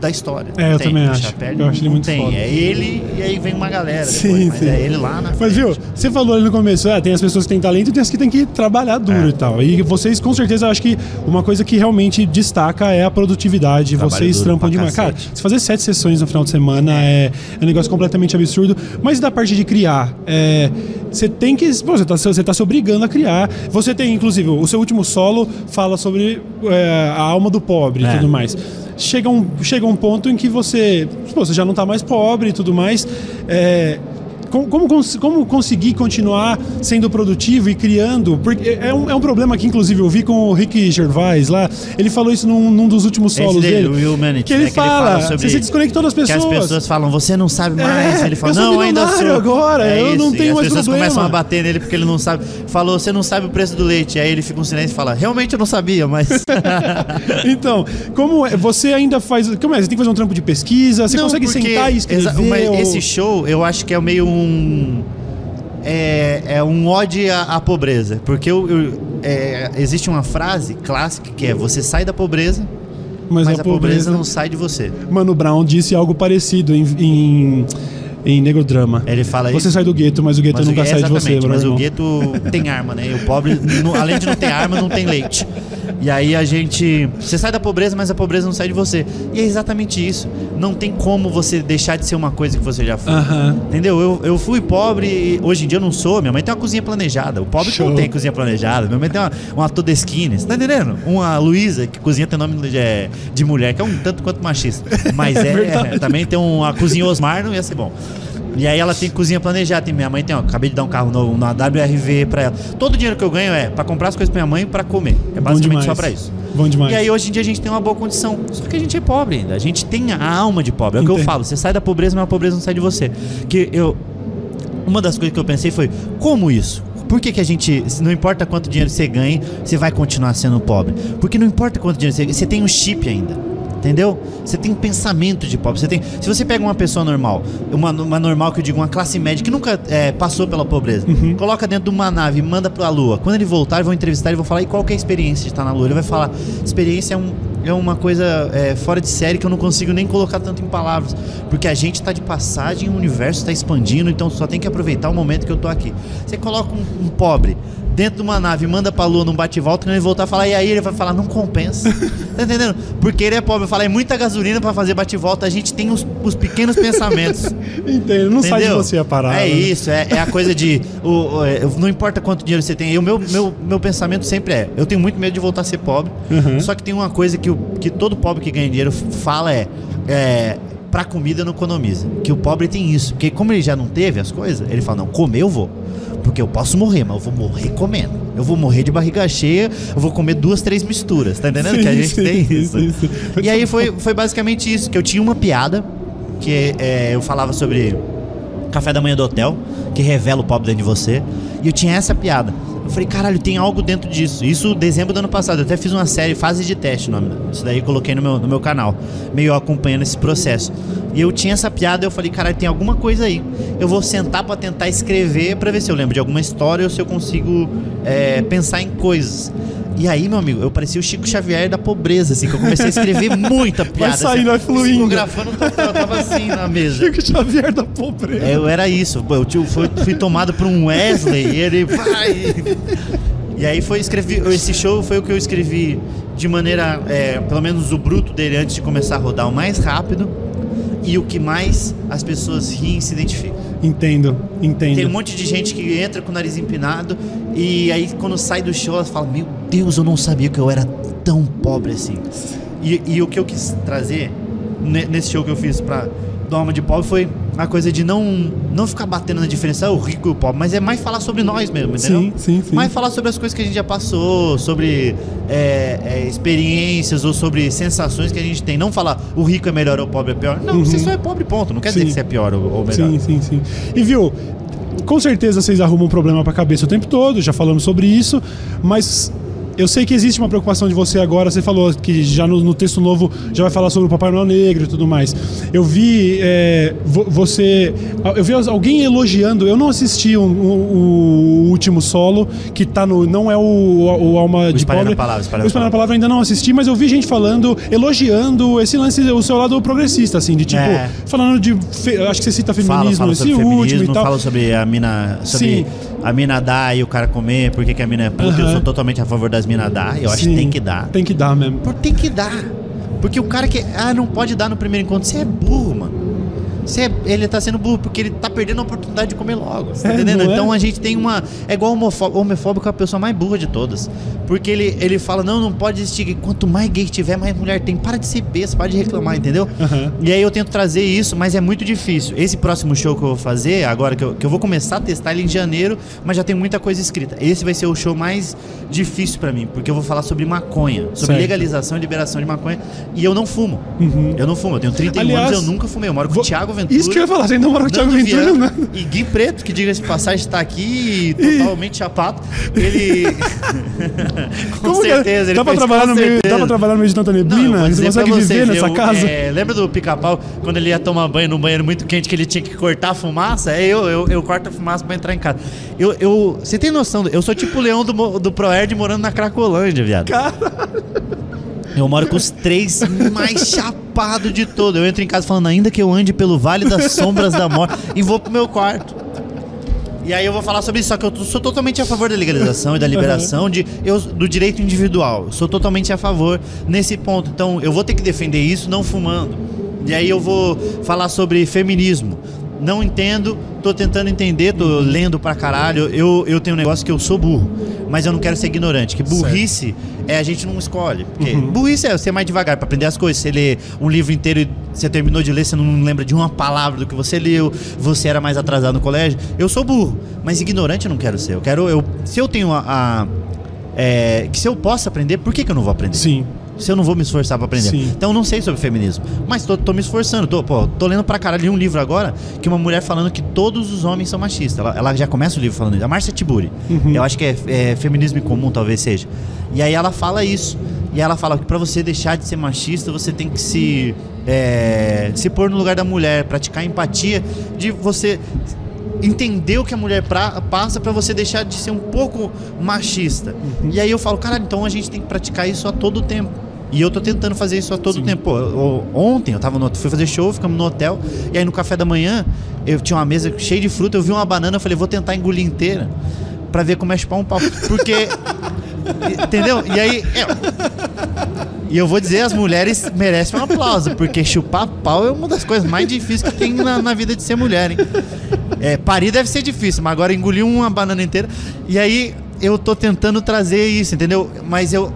da história.
É, eu
Tem.
também
O
acho.
Chappelle
Eu acho ele muito
tem.
foda.
É ele e aí vem uma galera depois.
Sim,
mas
sim.
é ele lá na
Mas
frente.
viu, você falou ali no começo, ah, tem as pessoas que têm talento e tem as que têm que trabalhar duro
É.
e tal. E vocês, com certeza, acho que uma coisa que realmente destaca é a produtividade.
Trabalho
vocês trampam demais. Cara, se fazer sete sessões no final de semana é, é um negócio completamente absurdo. Mas da parte de criar, é, você tem que. Pô, você, tá, você tá se obrigando a criar. Você tem, inclusive, o seu último solo fala sobre é, a alma do pobre e
É.
tudo mais. Chega um, chega um ponto em que você, você já não tá mais pobre e tudo mais. É, como, como, como conseguir continuar sendo produtivo e criando? Porque é um, é um problema que, inclusive, eu vi com o Rick Gervais lá. Ele falou isso num, num dos últimos solos
dele,
dele.
Humanity,
que ele
né, que ele
fala,
fala
você se desconectou das
Que
pessoas.
as pessoas falam, você não sabe mais.
É,
ele fala, não, ainda sou.
agora,
É
eu não
isso,
tenho
e as
mais
pessoas
problema.
começam a bater nele porque ele não sabe. Falou, você não sabe o preço do leite. Aí ele fica um silêncio e fala, realmente eu não sabia, mas.
Então, como é, você ainda faz. Como é? Você tem que fazer um trampo de pesquisa? Você
Não,
consegue sentar e escrever? ou-
Esse show, eu acho que é meio um. É, é um ode à, à pobreza. Porque eu, eu- é, existe uma frase clássica que é: você sai da pobreza,
Mas,
mas
a
a pobreza
pobreza.
não sai de você.
Mano Brown disse algo parecido em, em, em Negro Drama.
Ele fala
Você
isso.
sai do gueto, mas o gueto
Mas o
nunca
gue-
sai de você,
mas
irmão.
o gueto tem arma, né? E o pobre, no- além de não ter arma, não tem leite. E aí a gente. Você sai da pobreza, mas a pobreza não sai de você. E é exatamente isso. Não tem como você deixar de ser uma coisa que você já foi. Entendeu? Eu, eu fui pobre e hoje em dia eu não sou. Minha mãe tem uma cozinha planejada. O pobre
Show.
não tem cozinha planejada. Minha mãe tem uma, uma Todeskine. Você tá entendendo? Uma Luísa, que cozinha tem nome de, é, de mulher, que é um tanto quanto machista. Mas é.
verdade.
também tem uma cozinha Osmar, não ia ser bom. E aí ela tem cozinha planejada. Tem, minha mãe tem, ó, acabei de dar um carro novo, uma WRV pra ela. Todo o dinheiro que eu ganho é pra comprar as coisas pra minha mãe e pra comer. É basicamente só pra isso.
Bom demais.
E aí hoje em dia a gente tem uma boa condição. Só que a gente é pobre ainda. A gente tem a alma de pobre. É o que eu falo. Você sai da pobreza, mas a pobreza não sai de você. Que eu. Uma das coisas que eu pensei foi, como isso? Por que, que a gente, não importa quanto dinheiro você ganha, você vai continuar sendo pobre? Porque não importa quanto dinheiro você ganha, você tem um chip ainda. Entendeu? Você tem um pensamento de pobre. Você tem, se você pega uma pessoa normal, uma, uma normal que eu digo, uma classe média que nunca é, passou pela pobreza, coloca dentro de uma nave e manda pra lua. Quando ele voltar, vou entrevistar e vou falar, e qual que é a experiência de estar na lua? Ele vai falar, experiência é, um, é uma coisa é, fora de série que eu não consigo nem colocar tanto em palavras. Porque a gente tá de passagem, o universo está expandindo, então só tem que aproveitar o momento que eu tô aqui. Você coloca um, um pobre dentro de uma nave, manda pra lua num bate-volta, quando ele voltar falar, e aí ele vai falar, não compensa. tá entendendo? Porque ele é pobre, fala, é muita gasolina pra fazer bate-volta, a gente tem os, os pequenos pensamentos.
Entendo, não sai de
Entendeu?
você a parada.
É
né?
isso, é, é a coisa de. O, o- é, não importa quanto dinheiro você tem. O meu, meu, meu pensamento sempre é: eu tenho muito medo de voltar a ser pobre.
Uhum.
Só que tem uma coisa que, o, que todo pobre que ganha dinheiro fala é. é Pra comida não economiza. Que o pobre tem isso. Porque como ele já não teve as coisas, ele fala: não, comer eu vou. Porque eu posso morrer, mas eu vou morrer comendo. Eu vou morrer de barriga cheia, eu vou comer duas, três misturas. Tá entendendo? que a
Sim,
gente
sim,
tem
sim,
isso.
sim, sim.
E aí foi, foi basicamente isso, que eu tinha uma piada, que é, eu falava sobre café da manhã do hotel, que revela o pobre dentro de você. E eu tinha essa piada. Eu falei, caralho, tem algo dentro disso. Isso dezembro do ano passado. Eu até fiz uma série, Fase de Teste, nome. Isso daí coloquei no meu, no meu canal, meio acompanhando esse processo. E eu tinha essa piada, eu falei, caralho, tem alguma coisa aí. Eu vou sentar pra tentar escrever pra ver se eu lembro de alguma história ou se eu consigo é, pensar em coisas. E aí, meu amigo, eu parecia o Chico Xavier da pobreza, assim, que eu comecei a escrever muita piada.
saindo, vai
assim,
fluindo.
Psicografando, eu tava assim na mesa.
Chico Xavier da pobreza.
É, Eu era isso. Eu tio- fui, fui tomado por um Wesley e ele vai. E aí foi escrevi. Esse show foi o que eu escrevi de maneira, é, pelo menos o bruto dele antes de começar a rodar o mais rápido e o que mais as pessoas riem e se identificam.
Entendo, entendo.
Tem um monte de gente que entra com o nariz empinado e aí quando sai do show ela fala: Meu Deus, eu não sabia que eu era tão pobre assim. E, e o que eu quis trazer ne- nesse show que eu fiz pra do Alma de Pobre foi a coisa de não, não ficar batendo na diferença, ah, o rico e o pobre, mas é mais falar sobre nós mesmo, entendeu?
Sim, sim, sim.
Mais falar sobre as coisas que a gente já passou, sobre é, é, experiências ou sobre sensações que a gente tem. Não falar o rico é melhor ou o pobre é pior. Não,
Uhum.
você só é pobre, ponto. Não quer dizer
Sim.
que você é pior ou, ou melhor.
Sim, sim, sim. E viu, com certeza vocês arrumam um problema pra cabeça o tempo todo, já falamos sobre isso, mas eu sei que existe uma preocupação de você agora. Você falou que já no, no texto novo já vai falar sobre o Papai Noel Negro e tudo mais. Eu vi é, vo- você. Eu vi alguém elogiando. Eu não assisti o, o- o último solo, que tá no. Não é o, o, Alma de
Espalhando
Pobre.
Palavra, Espalhando
o Espalhando
a
Palavra ainda não assisti, mas eu vi gente falando, elogiando esse lance, o seu lado progressista, assim, de tipo,
É.
falando de. acho que você cita
Fala,
feminismo
fala
esse
sobre
último
feminismo,
e tal.
fala sobre a mina. Sobre
Sim.
A mina dar e o cara comer, por que que a mina é puta. Eu
Aham.
sou totalmente a favor das minas dar. Eu acho
Sim,
que tem que dar.
Tem que dar mesmo.
Por tem que dar. Porque o cara que. Ah, não pode dar no primeiro encontro. Você é burro, mano. Você é- ele tá sendo burro porque ele tá perdendo a oportunidade de comer logo. Tá
É,
entendendo?
é?
Então a gente tem uma. É igual homofóbico. Homofóbico é a pessoa mais burra de todas. Porque ele, ele fala: não, não pode existir gay. Quanto mais gay tiver, mais mulher tem. Para de ser besta, para de reclamar, entendeu?
Aham.
E aí eu tento trazer isso, mas é muito difícil. Esse próximo show que eu vou fazer, agora que eu, que eu vou começar a testar ele em janeiro, mas já tem muita coisa escrita. Esse vai ser o show mais difícil pra mim, porque eu vou falar sobre maconha, sobre
Certo.
legalização e liberação de maconha. E eu não fumo.
Uhum.
Eu não fumo, eu tenho 31
Aliás,
anos, eu nunca fumei. Eu moro com
Vou-
o Thiago Ventura.
Isso que eu ia falar, você ainda mora com o Thiago Ventura,
Viana
né?
E Gui Preto, que diga-se de passagem, está aqui totalmente chapado. Ele. com
Como é?
certeza, ele
dá, pra
fez,
trabalhar
com
no meio, dá pra trabalhar no meio de tanta
Não,
neblina?
vou
você consegue
pra
viver nessa
eu,
casa?
é, lembra do pica-pau, quando ele ia tomar banho num banheiro muito quente, que ele tinha que cortar a fumaça? É, eu, eu, eu corto a fumaça pra entrar em casa. Eu, eu, você tem noção, eu sou tipo o leão do, do Proerd morando na Cracolândia, viado. Eu moro com os três mais chapados de todo. Eu entro em casa falando, ainda que eu ande pelo Vale das Sombras da Morte, e vou pro meu quarto. E aí eu vou falar sobre isso, só que eu sou totalmente a favor da legalização e da liberação de, eu, do direito individual. Eu sou totalmente a favor nesse ponto. Então eu vou ter que defender isso não fumando. E aí eu vou falar sobre feminismo. Não entendo, tô tentando entender, tô lendo pra caralho. Eu, eu tenho um negócio que eu sou burro, mas eu não quero ser ignorante. Que burrice é a gente não escolhe. Porque
Uhum.
burrice é ser mais devagar pra aprender as coisas. Você lê um livro inteiro e você terminou de ler, você não lembra de uma palavra do que você leu, você era mais atrasado no colégio. Eu sou burro, mas ignorante eu não quero ser. Eu quero. Eu, se eu tenho a. a- é, que se eu posso aprender, por que, que eu não vou aprender?
Sim.
Se eu não vou me esforçar pra aprender.
Sim.
Então eu não sei sobre feminismo. Mas tô, tô me esforçando. Tô, pô, tô lendo pra caralho um livro agora que uma mulher falando que todos os homens são machistas. Ela, ela já começa o livro falando isso. A Márcia Tiburi.
Uhum.
Eu acho que é, é feminismo em comum, talvez seja. E aí ela fala isso. E ela fala que pra você deixar de ser machista, você tem que se, é, se pôr no lugar da mulher, praticar empatia, de você entender o que a mulher pra- passa pra você deixar de ser um pouco machista.
Uhum.
E aí eu falo, cara, então a gente tem que praticar isso a todo tempo. E eu tô tentando fazer isso a todo
Sim.
tempo. Pô, eu- ontem eu tava no, fui fazer show, ficamos no hotel, e aí no café da manhã eu tinha uma mesa cheia de fruta, eu vi uma banana, eu falei, vou tentar engolir inteira pra ver como é chupar um pau. Porque. entendeu? E aí. é, e eu vou dizer, as mulheres merecem um aplauso, porque chupar pau é uma das coisas mais difíceis que tem na, na vida de ser mulher, hein? É, parir deve ser difícil, mas agora engolir uma banana inteira. E aí eu tô tentando trazer isso, entendeu? Mas eu.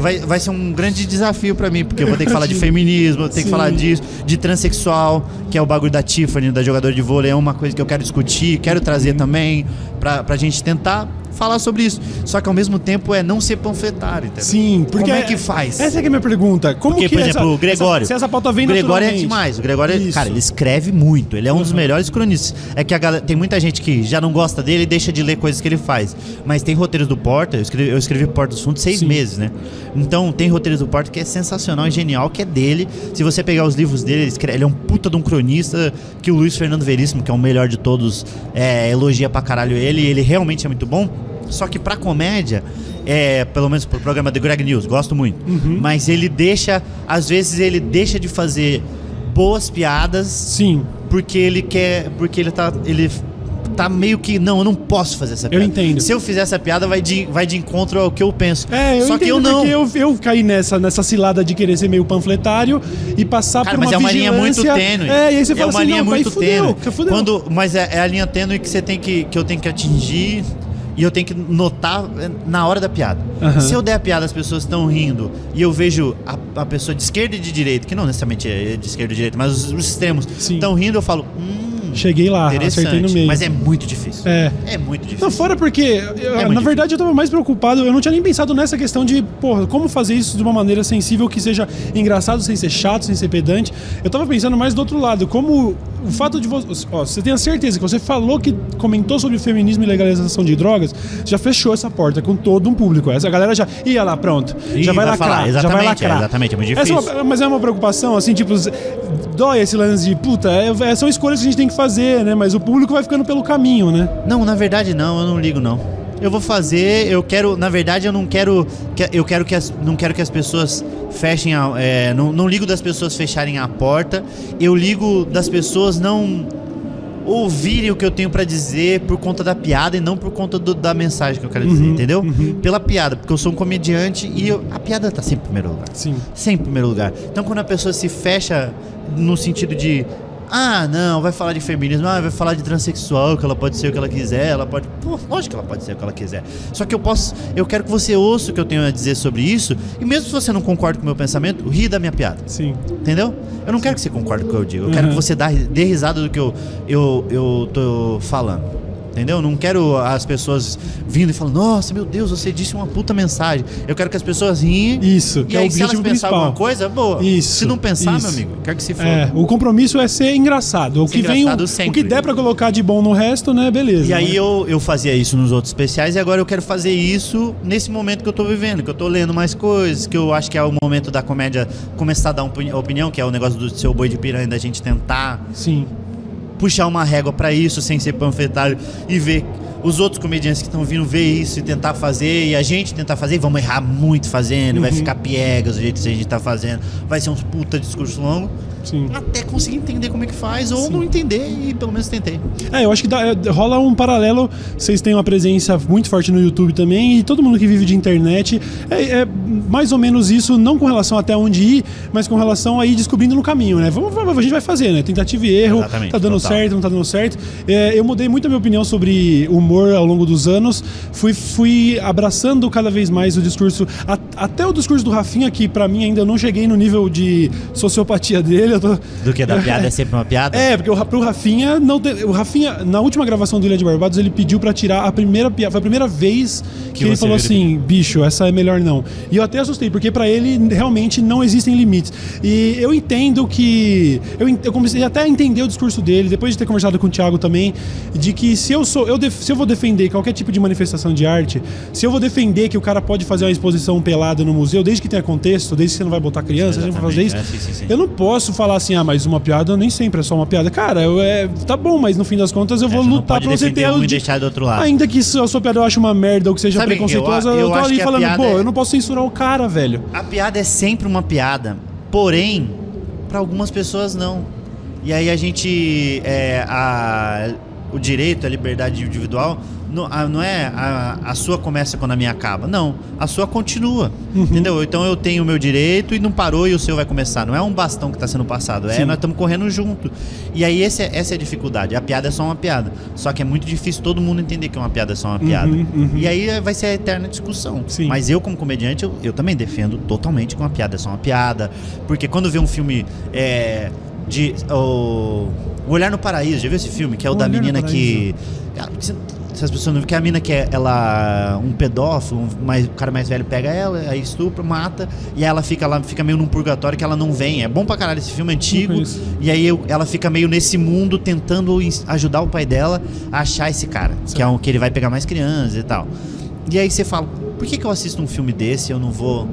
Vai, vai ser um grande desafio pra mim, porque eu vou ter que falar de feminismo, eu tenho que
Sim.
falar disso, de transexual, que é o bagulho da Tiffany, da jogadora de vôlei, é uma coisa que eu quero discutir, quero trazer também, pra, pra gente tentar falar sobre isso. Só que ao mesmo tempo é não ser panfletário, entendeu?
Sim, porque.
Como é que faz?
Essa é, que é a minha pergunta. Como
Porque,
que
por
essa-
exemplo, o Gregório.
Essa, se essa pauta vem
o Gregório é demais. O Gregório, é-
Isso.
cara, ele escreve muito. Ele é um dos
Uhum.
melhores cronistas. É que a galera, tem muita gente que já não gosta dele e deixa de ler coisas que ele faz. Mas tem roteiros do Porta. Eu escrevi, eu escrevi Porta dos Fundos seis
Sim.
meses, né? Então tem roteiros do Porta que é sensacional e genial, que é dele. Se você pegar os livros dele, ele, escreve- ele é um puta de um cronista que o Luiz Fernando Veríssimo, que é o melhor de todos, é, elogia pra caralho ele. E ele realmente é muito bom. Só que pra comédia, é, pelo menos pro programa The Greg News, gosto muito.
Uhum.
Mas ele deixa, às vezes ele deixa de fazer boas piadas
Sim,
porque ele quer, porque ele tá, ele tá meio que não, eu não posso fazer essa piada.
entendo.
Se eu fizer essa piada vai de, vai de encontro ao que eu penso.
É, eu
Só que eu não.
porque eu, eu caí nessa, nessa cilada de querer ser meio panfletário e passar
Cara,
por uma
mas é uma linha muito tênue.
É, e aí você fala
é uma
assim,
linha muito
fudeu,
tênue.
fudeu.
Quando, mas é, é a linha tênue que você tem que que eu tenho que atingir e eu tenho que notar é, na hora da piada.
Aham.
Se eu der a piada, as pessoas estão rindo e eu vejo a, a pessoa de esquerda e de direita, que não necessariamente é de esquerda e de direita, mas os, os extremos estão rindo, eu falo, hum,
Cheguei lá, acertei no meio.
Mas é muito difícil.
É.
É muito difícil.
Não, fora porque, eu-
É
na verdade, eu tava mais preocupado, eu não tinha nem pensado nessa questão de, porra, como fazer isso de uma maneira sensível que seja engraçado, sem ser chato, sem ser pedante. Eu tava pensando mais do outro lado, como o fato de você. Ó, você tem a certeza que você falou que comentou sobre feminismo e legalização de drogas, já fechou essa porta com todo um público. Essa galera já. Ia lá, pronto.
Ih,
já vai,
vai
lacrar.
falar,
já vai
exatamente,
lacrar.
é, exatamente, é muito
Essa
difícil.
uma- mas é uma preocupação, assim, tipo, dói esse lance de, puta, é- é- são escolhas que a gente tem que fazer, né? Mas o público vai ficando pelo caminho, né?
Não, na verdade não, eu não ligo não. Eu vou fazer, eu quero, na verdade eu não quero, que- eu quero que as, não quero que as pessoas fechem, a, é, não, não ligo das pessoas fecharem a porta, eu ligo das pessoas não ouvirem o que eu tenho pra dizer por conta da piada e não por conta do- da mensagem que eu quero dizer,
Uhum,
entendeu?
uhum.
Pela piada, porque eu sou um comediante e eu- a piada tá sempre em primeiro lugar.
Sim.
Sempre em primeiro lugar. Então, quando a pessoa se fecha no sentido de Ah, não, vai falar de feminismo, ah, vai falar de transexual, que ela pode ser o que ela quiser, ela pode. Pô, lógico que ela pode ser o que ela quiser. Só que eu posso. Eu quero que você ouça o que eu tenho a dizer sobre isso, e mesmo se você não concorda com o meu pensamento, ri da minha piada.
Sim.
Entendeu? Eu não quero que você concorde com o que eu digo. Eu quero
Uhum.
que você dê risada do que eu, eu, eu tô falando. Entendeu? Não quero as pessoas vindo e falando, nossa, meu Deus, você disse uma puta mensagem. Eu quero que as pessoas riem.
Isso, que
e
é o
aí, se elas
objetivo
pensar
principal.
alguma coisa, boa.
Isso,
Se não pensar,
isso.
meu amigo, quero que se foda.
É, o compromisso é ser engraçado. O
Ser
que vem, o,
engraçado
o
sempre.
que der pra colocar de bom no resto, né? Beleza.
E aí
né?
eu, eu fazia isso nos outros especiais e agora eu quero fazer isso nesse momento que eu tô vivendo, que eu tô lendo mais coisas, que eu acho que é o momento da comédia começar a dar uma opini- opinião, que é o negócio do seu boi de piranha, da gente tentar
Sim.
Puxar uma régua pra isso sem ser panfletário e ver os outros comediantes que estão vindo ver isso e tentar fazer e a gente tentar fazer e vamos errar muito fazendo, vai
Uhum.
ficar piegas do jeito que a gente tá fazendo, vai ser uns puta discurso longo,
Sim.
até conseguir entender como é que faz ou
Sim.
não entender e pelo menos tentei.
É, eu acho que dá- é, rola um paralelo. Vocês têm uma presença muito forte no YouTube também, e todo mundo que vive de internet é, é mais ou menos isso, não com relação até onde ir, mas com relação a ir descobrindo no caminho, né? Vamos, vamos- a gente vai fazer, né? Tentativa e erro,
Exatamente,
tá dando
total.
certo, não tá dando certo. É, eu mudei muito a minha opinião sobre humor ao longo dos anos, fui, fui abraçando cada vez mais o discurso, a- até o discurso do Rafinha, que pra mim ainda não cheguei no nível de sociopatia dele. Eu tô,
Do que da piada é sempre uma piada?
é, porque o, pro Rafinha, não te- o Rafinha, na última gravação do Ilha de Barbados, ele pediu pra tirar a primeira piada. Foi a primeira vez que,
Que
ele
você
falou assim: bicho, essa é melhor não. E eu até assustei, porque pra ele realmente não existem limites. E eu entendo que. Eu, eu comecei até a entender o discurso dele, depois de ter conversado com o Thiago também, de que se eu sou. Eu def- se eu vou defender qualquer tipo de manifestação de arte, se eu vou defender que o cara pode fazer uma exposição pelada no museu, desde que tenha contexto, desde que você não vai botar criança, a gente vai fazer isso.
É, sim, sim, sim.
Eu não posso falar assim, ah, mas uma piada nem sempre é só uma piada. Cara, eu, é, tá bom, mas no fim das contas eu
É,
vou
você
lutar pra você ter
um e
di-
deixar do outro lado.
Ainda que a sua piada eu ache uma merda ou que seja
Sabe,
preconceituosa,
eu-
eu,
eu
tô ali falando, pô,
é-
eu não posso censurar o cara, velho.
A piada é sempre uma piada, porém, pra algumas pessoas não. E aí a gente. é, a, o direito, a liberdade individual, não, a- não é a, a sua começa quando a minha acaba. Não, a sua continua.
Uhum.
Entendeu? Então eu tenho o meu direito e não parou e o seu vai começar. Não é um bastão que está sendo passado, é
Sim.
nós estamos correndo junto. E aí esse é- essa é a dificuldade. A piada é só uma piada. Só que é muito difícil todo mundo entender que uma piada é só uma piada.
uhum.
E aí vai ser a eterna discussão.
Sim.
Mas eu, como comediante, eu, eu também defendo totalmente que uma piada é só uma piada. Porque quando vê um filme é, de. O, o Olhar no Paraíso, já viu esse filme? Que é o,
O
da menina que. Ah, Se se as pessoas não que é a menina que é ela um pedófilo, um mais, o cara mais velho pega ela, aí estupra, mata, e ela fica lá, fica meio num purgatório que ela não vem. É bom pra caralho esse filme é antigo. E aí eu- ela fica meio nesse mundo tentando ajudar o pai dela a achar esse cara, que é um que ele vai pegar mais crianças e tal. E aí você fala, por que, que eu assisto um filme desse e eu não vou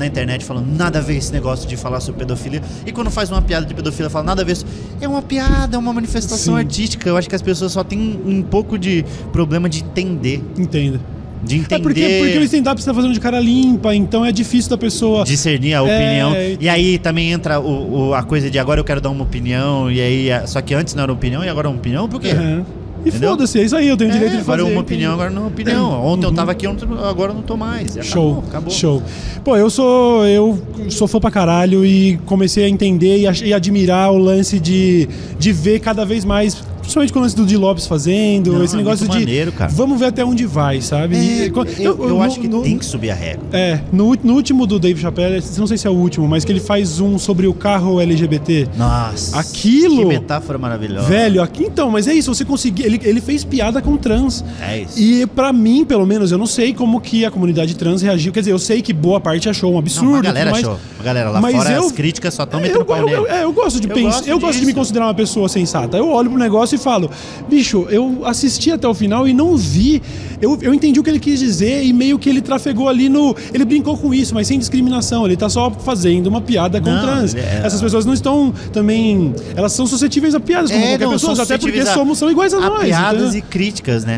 na internet falando nada a ver esse negócio de falar sobre pedofilia? E quando faz uma piada de pedofilia, fala nada a ver. isso." É uma piada, é uma manifestação
Sim.
artística. Eu acho que as pessoas só têm um, pouco de problema de entender.
Entenda.
De entender.
É porque, porque o stand-up você tá fazendo de cara limpa, então é difícil da pessoa.
discernir a
É,
opinião.
e-
E aí também entra o, o- a coisa de agora eu quero dar uma opinião, e aí. Só que antes não era opinião e agora é uma opinião, por quê?
Aham. E foda-se, é isso aí, eu tenho o direito
É,
de fazer.
agora é uma opinião, agora não é opinião. Ontem eu
Uhum.
tava aqui, agora eu não tô mais.
Show,
Acabou, acabou.
show. Pô, eu sou eu sou fã pra caralho e comecei a entender e, e admirar o lance de, de ver cada vez mais, principalmente com o lance do Di Lopes fazendo,
Não,
esse
é
negócio de
maneiro, cara.
vamos ver até onde vai, sabe?
É,
E co-
eu, eu
no-
acho que
no-
tem que subir a régua.
É, no, no último do Dave Chappelle, não sei se é o último, mas que ele faz um sobre o carro LGBT.
Nossa.
Aquilo-
Que metáfora maravilhosa.
Velho, aqui então, mas é isso, você conseguir. Ele, ele fez piada com trans.
É isso.
E pra mim, pelo menos, eu não sei como que a comunidade trans reagiu. Quer dizer, eu sei que boa parte achou um absurdo.
Não, a galera
mais.
achou. A galera lá
Mas
fora,
eu-
as críticas só estão metendo
eu, eu, eu, é, eu gosto de
Eu
pensar,
gosto
eu gosto de me considerar uma pessoa sensata. Eu olho pro negócio e falo, bicho, eu assisti até o final e não vi. Eu, eu entendi o que ele quis dizer e meio que ele trafegou ali no. Ele brincou com isso, mas sem discriminação. Ele tá só fazendo uma piada com
Não,
trans.
é-
Essas pessoas não estão também. Elas são suscetíveis a piadas, como
É,
qualquer
não,
pessoa, até porque
a-
somos, são iguais a,
a
nós.
piadas
entendeu?
e críticas, né?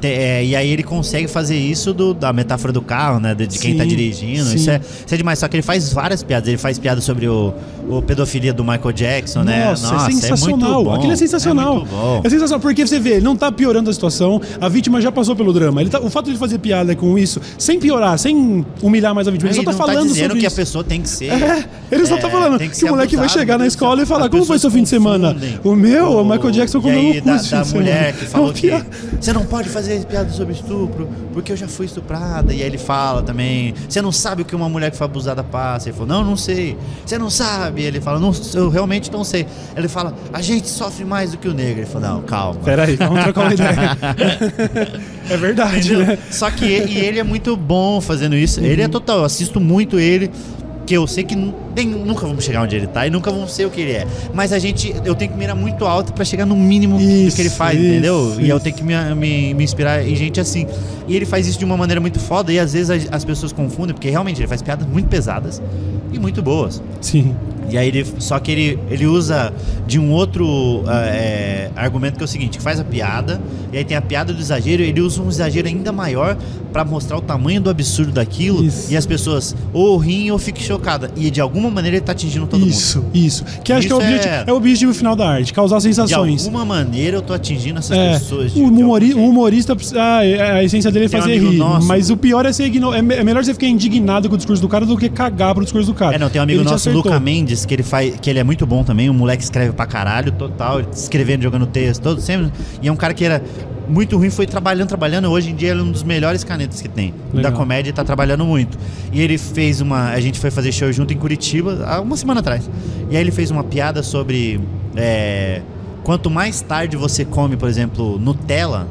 Te- é, e aí ele consegue fazer isso do- da metáfora do carro, né? De, de quem
Sim,
tá dirigindo.
sim.
Isso é, isso é demais. Só que ele faz várias piadas. Ele faz piada sobre o, o pedofilia do Michael Jackson, né?
Nossa, é sensacional.
muito bom.
Aquilo é sensacional.
Bom.
É sensacional, porque você vê, ele não tá piorando a situação, a vítima já passou pelo drama. Ele tá- o fato de ele fazer piada com isso, sem piorar, sem humilhar mais a vítima, ele só
Ele
tá
não
falando
dizendo
sobre
que
isso.
a pessoa tem que ser.
É, ele só tá
é,
falando que,
ser
o moleque vai
abusado,
chegar na
que
escola
ser-
e falar: como foi seu fim de semana? O meu, o Michael Jackson comeu no
da,
cu
da
de
mulher que falou que você não pode fazer piada sobre estupro, porque eu já fui estuprada. E aí ele fala também, você não sabe o que uma mulher que foi abusada passa. Ele falou, não, não sei. Você não sabe. Ele fala, não, eu realmente não sei. Ele fala, a gente sofre mais do que o negro. Ele falou, não, calma.
Peraí, vamos trocar uma ideia. é verdade, né?
Só que ele, e ele é muito bom fazendo isso. Ele é
Uhum.
total, eu assisto muito ele. Que eu sei que nem- nunca vamos chegar onde ele tá e nunca vamos ser o que ele é. Mas a gente, eu tenho que mirar muito alto pra chegar no mínimo do
Isso,
que ele faz,
isso,
entendeu? E eu
isso.
tenho que me, me, me inspirar em gente assim. E ele faz isso de uma maneira muito foda e às vezes as, as pessoas confundem, porque realmente ele faz piadas muito pesadas e muito boas.
Sim.
E aí ele. Só que ele, ele usa de um outro é, argumento que é o seguinte, que faz a piada, e aí tem a piada do exagero, ele usa um exagero ainda maior pra mostrar o tamanho do absurdo daquilo
Isso.
e as pessoas ou riem ou fiquem chocadas. E de alguma maneira ele tá atingindo todo
Isso, isso. Que acho que é o,
Isso
objetivo,
é-
é... o objetivo final da arte, causar
mundo. De
sensações.
alguma maneira eu tô atingindo essas
É,
pessoas. de-
o, humori- o humorista, precisa- ah, é- a essência dele é
Tem um
fazer
amigo
rir.
nosso-
Mas o pior é ser igno- é, me- é melhor você ficar indignado com o discurso do cara do que cagar pro discurso do cara.
É, não, tem um amigo
Ele
nosso. Luca Mendes, que ele faz, que ele é muito bom também, um moleque que escreve pra caralho, total, escrevendo, jogando texto, todo sempre. E é um cara que era muito ruim, foi trabalhando, trabalhando, hoje em dia ele é um dos melhores canetas que tem.
Legal.
Da comédia e tá trabalhando muito. E ele fez uma. A gente foi fazer show junto em Curitiba há uma semana atrás. E aí ele fez uma piada sobre. é, quanto mais tarde você come, por exemplo, Nutella,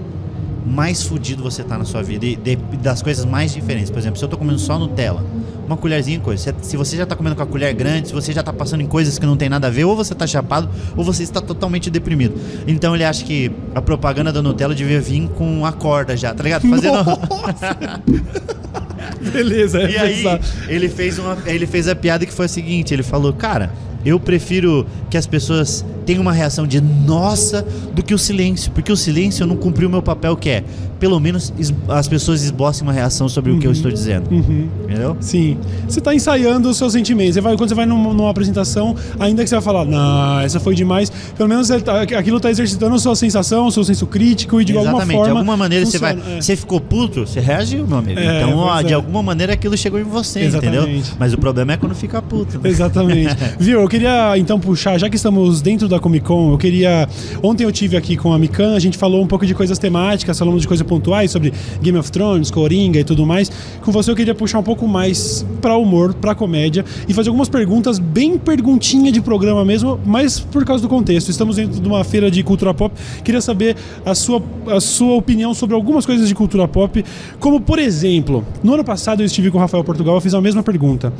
mais fudido você tá na sua vida. E de- das coisas mais diferentes. Por exemplo, se eu tô comendo só Nutella, uma colherzinha coisa. Se, você já tá comendo com a colher grande, se você já tá passando em coisas que não tem nada a ver, ou você tá chapado, ou você está totalmente deprimido. Então ele acha que a propaganda da Nutella devia vir com a corda já, tá ligado? Fazendo.
Beleza, é
E aí, ele fez, uma, ele fez a piada que foi a seguinte: ele falou, cara, eu prefiro que as pessoas tenham uma reação de nossa do que o silêncio, porque o silêncio eu não cumpri o meu papel, que é, pelo menos as pessoas esbocem uma reação sobre o que eu estou dizendo.
Uhum.
Entendeu?
Sim. Você tá ensaiando os seus sentimentos. Você vai, quando você vai numa, numa apresentação, ainda que você vai falar, não, essa foi demais, pelo menos tá- aquilo tá exercitando a sua sensação, o seu senso crítico e de alguma
Exatamente,
forma.
de alguma maneira você vai.
funciona, é.
Você ficou puto, você reagiu, meu amigo.
É,
então, ó, de
é.
alguma maneira aquilo chegou em você,
Exatamente.
entendeu? Mas o problema é quando fica puto. né?
Exatamente. Viu, queria então puxar, já que estamos dentro da Comic Con, eu queria. Ontem eu tive aqui com a Mikan, a gente falou um pouco de coisas temáticas, falamos de coisas pontuais sobre Game of Thrones, Coringa e tudo mais. Com você eu queria puxar um pouco mais pra humor, pra comédia e fazer algumas perguntas, bem perguntinha de programa mesmo, mas por causa do contexto. Estamos dentro de uma feira de cultura pop. Queria saber a sua, a sua opinião sobre algumas coisas de cultura pop, como por exemplo, no ano passado eu estive com o Rafael Portugal, eu fiz a mesma pergunta.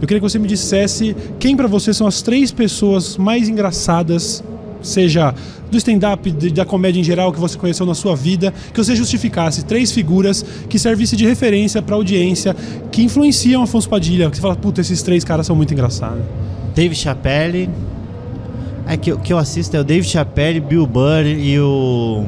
Eu queria que você me dissesse quem pra você são as três pessoas mais engraçadas, seja do stand-up, da comédia em geral que você conheceu na sua vida, que você justificasse três figuras que servisse de referência pra audiência, que influenciam Afonso Padilha, que você fala, puta, esses três caras são muito engraçados.
Dave Chappelle. É que, que eu assisto é o Dave Chappelle, Bill Burr e o.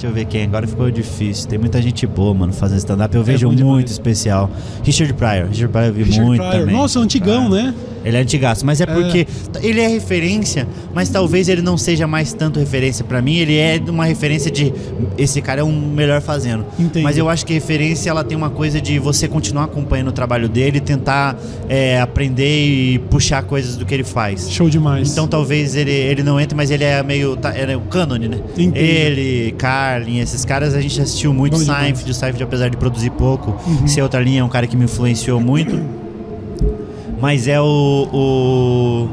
Deixa eu ver quem, agora ficou difícil. Tem muita gente boa, mano, fazendo stand-up. Eu vejo
bom demais.
muito especial. Richard Pryor. Richard Pryor eu vi
Richard
muito
Pryor.
também.
Nossa, antigão,
Ah.
né?
Ele é antigaço, mas é porque ele é referência, mas talvez ele não seja mais tanto referência pra mim. Ele é uma referência de esse cara é um melhor fazendo.
Entendo.
Mas eu acho que referência ela tem uma coisa de você continuar acompanhando o trabalho dele, tentar é, aprender e puxar coisas do que ele faz.
Show demais.
Então talvez ele, ele não entre, mas ele é meio. Tá, é o cânone, né?
Entendo.
Ele, Carlin, esses caras a gente assistiu muito.
Bom demais. Uhum.
Seinfeld, o Seinfeld, apesar de produzir pouco, ser outra linha, é um cara que me influenciou muito. Mas é o, o-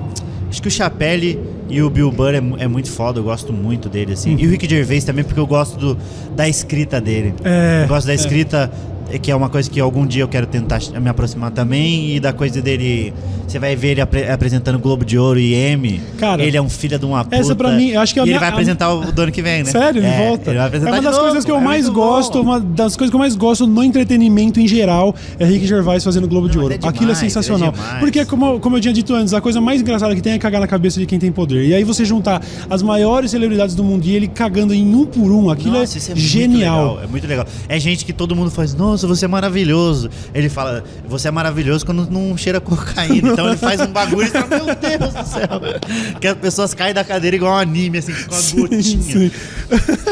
Acho que o Chapelle e o Bill Burr é, é muito foda, eu gosto muito dele, assim.
Uhum.
E o Rick Gervais também, porque eu gosto do, da escrita dele.
É,
eu gosto da
é.
escrita, é, que é uma coisa que algum dia eu quero tentar me aproximar também. E da coisa dele. Você vai ver ele apre- apresentando Globo de Ouro e M.
Cara,
ele é um filho de uma puta.
essa pra mim, acho que é a
E ele
minha-
vai
a-
apresentar o do ano que vem, né?
Sério, ele
É,
volta.
Ele vai
é
apresentar
uma
de
das
novo,
coisas que eu
é
mais
muito
gosto,
bom.
uma das coisas que eu mais gosto no entretenimento em geral é Rick Gervais fazendo Globo de Ouro.
é
Aquilo é
demais, é
sensacional.
demais.
Porque, como, como eu tinha dito antes, a coisa mais engraçada que tem é cagar na cabeça de quem tem poder. E aí você juntar as maiores celebridades do mundo e ele cagando em um por um, aquilo
Nossa,
é,
é muito
genial.
legal, é muito legal. É gente que todo mundo faz, nossa, nossa, você é maravilhoso. Ele fala, você é maravilhoso quando não cheira cocaína. Então ele faz um bagulho e fala, meu Deus do céu. Que as pessoas caem da cadeira igual um anime, assim, com a
Sim,
gotinha.
sim.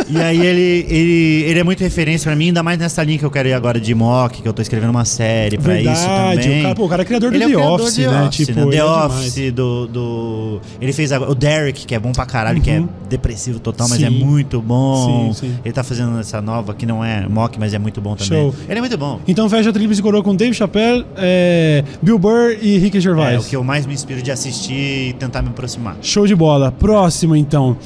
E aí ele, ele, ele é muito referência pra mim, ainda mais nessa linha que eu quero ir agora de mock, que eu tô escrevendo uma série pra isso
Verdade.
também.
O cara, pô, o cara é criador do
Ele é
The
criador
Office, né?
Office,
tipo,
né? The
é demais.
Office do, do. Ele fez agora. O Derek, que é bom pra caralho, que é
Uhum.
depressivo total, mas
Sim.
é muito bom.
Sim, sim.
Ele tá fazendo essa nova que não é mock, mas é muito bom também.
Show.
Ele é muito bom.
Então fecha a tríplice coroa com Dave Chappelle, é, Bill Burr e Ricky Gervais.
É o que eu mais me inspiro de assistir e tentar me aproximar.
Show de bola. Próximo, então.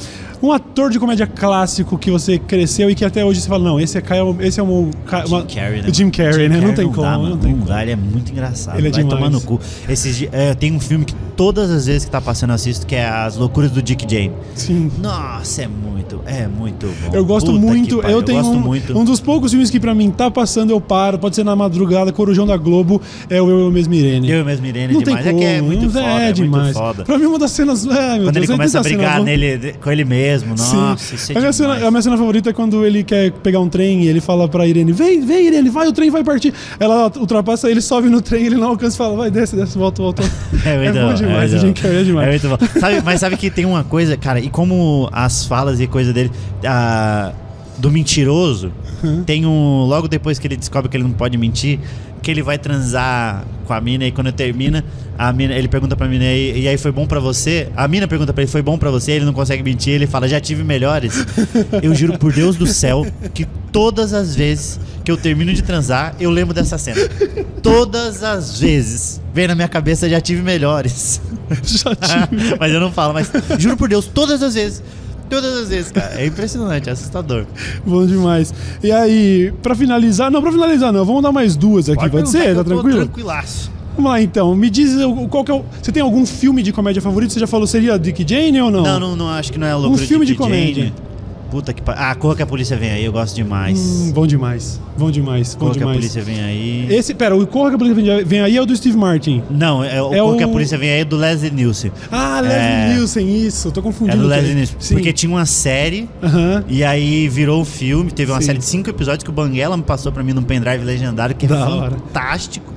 Um ator de comédia clássico que você cresceu e que até hoje você fala, não, esse é, esse é um...
Jim Carrey, né?
o Jim Carrey, né? Não tem
dá,
como,
mano.
não tem como.
dá, ele é muito engraçado.
Ele é
Vai
demais.
tomar no cu. Esses, é, tem um filme que todas as vezes que tá passando eu assisto, que é As Loucuras do Dick Jane.
Sim.
Nossa, é muito, é muito bom.
Eu gosto
Puta
muito, eu tenho
gosto
um,
muito.
um dos poucos filmes que pra mim tá passando, eu paro, pode ser na madrugada, Corujão da Globo, é o Eu, Eu Mesmo Irene.
Eu mesmo Irene
não
demais.
tem
é
como,
que é muito
não
foda,
é,
é,
demais.
muito foda.
Pra mim uma das cenas, meu
Quando
Deus,
ele
é
começa a brigar nele, com ele mesmo, nossa, isso é
a, minha cena, a minha cena favorita é quando ele quer pegar um trem e ele fala pra Irene: Vem, vem, Irene, vai, o trem vai partir. Ela ultrapassa ele, sobe no trem, ele não alcança e fala: Vai, desce, desce, volta, volta.
É, muito
bom demais,
é muito
Carrey é
bom.
demais.
É muito bom. Sabe- mas sabe que tem uma coisa, cara, e como as falas e coisa dele, ah, do mentiroso, tem um. Logo depois que ele descobre que ele não pode mentir, que ele vai transar com a mina e quando termina, a mina, ele pergunta pra mina, e, e aí foi bom pra você? A mina pergunta pra ele, foi bom pra você? Ele não consegue mentir, ele fala, já tive melhores. Eu juro por Deus do céu que todas as vezes que eu termino de transar, eu lembro dessa cena. Todas as vezes. Vem na minha cabeça, já tive melhores.
Já tive.
mas eu não falo, mas juro por Deus, todas as vezes. Todas as vezes, cara. É impressionante, é assustador.
Bom demais. E aí, pra finalizar, não, pra finalizar não, vamos dar mais duas aqui, pode, ser? Tá tranquilo?
Tranquilaço.
Vamos lá então, me diz qual que é o. Você tem algum filme de comédia favorito? Você já falou seria Dick Jane ou não?
Não, não, não acho que não é loucura
Um filme de
Dick
comédia.
Jane. Puta que pariu. Ah, Corra que a polícia vem aí, eu gosto demais.
Hum, bom demais. Bom demais. Bom
Corra que a
demais.
polícia vem aí.
Esse, pera, o Corra que a polícia vem- aí é o do Steve Martin.
Não, é o
É
Corra que a
o-
polícia vem aí é do Leslie Nielsen.
Ah, Leslie
É.
Nielsen, isso. Tô
É
confundindo.
do Leslie. Nielsen.
Sim.
Porque tinha uma série
Aham.
E aí virou um filme, teve uma
Sim.
série de cinco episódios que o Banguela me passou pra mim num pendrive legendário, que é
Da hora.
fantástico.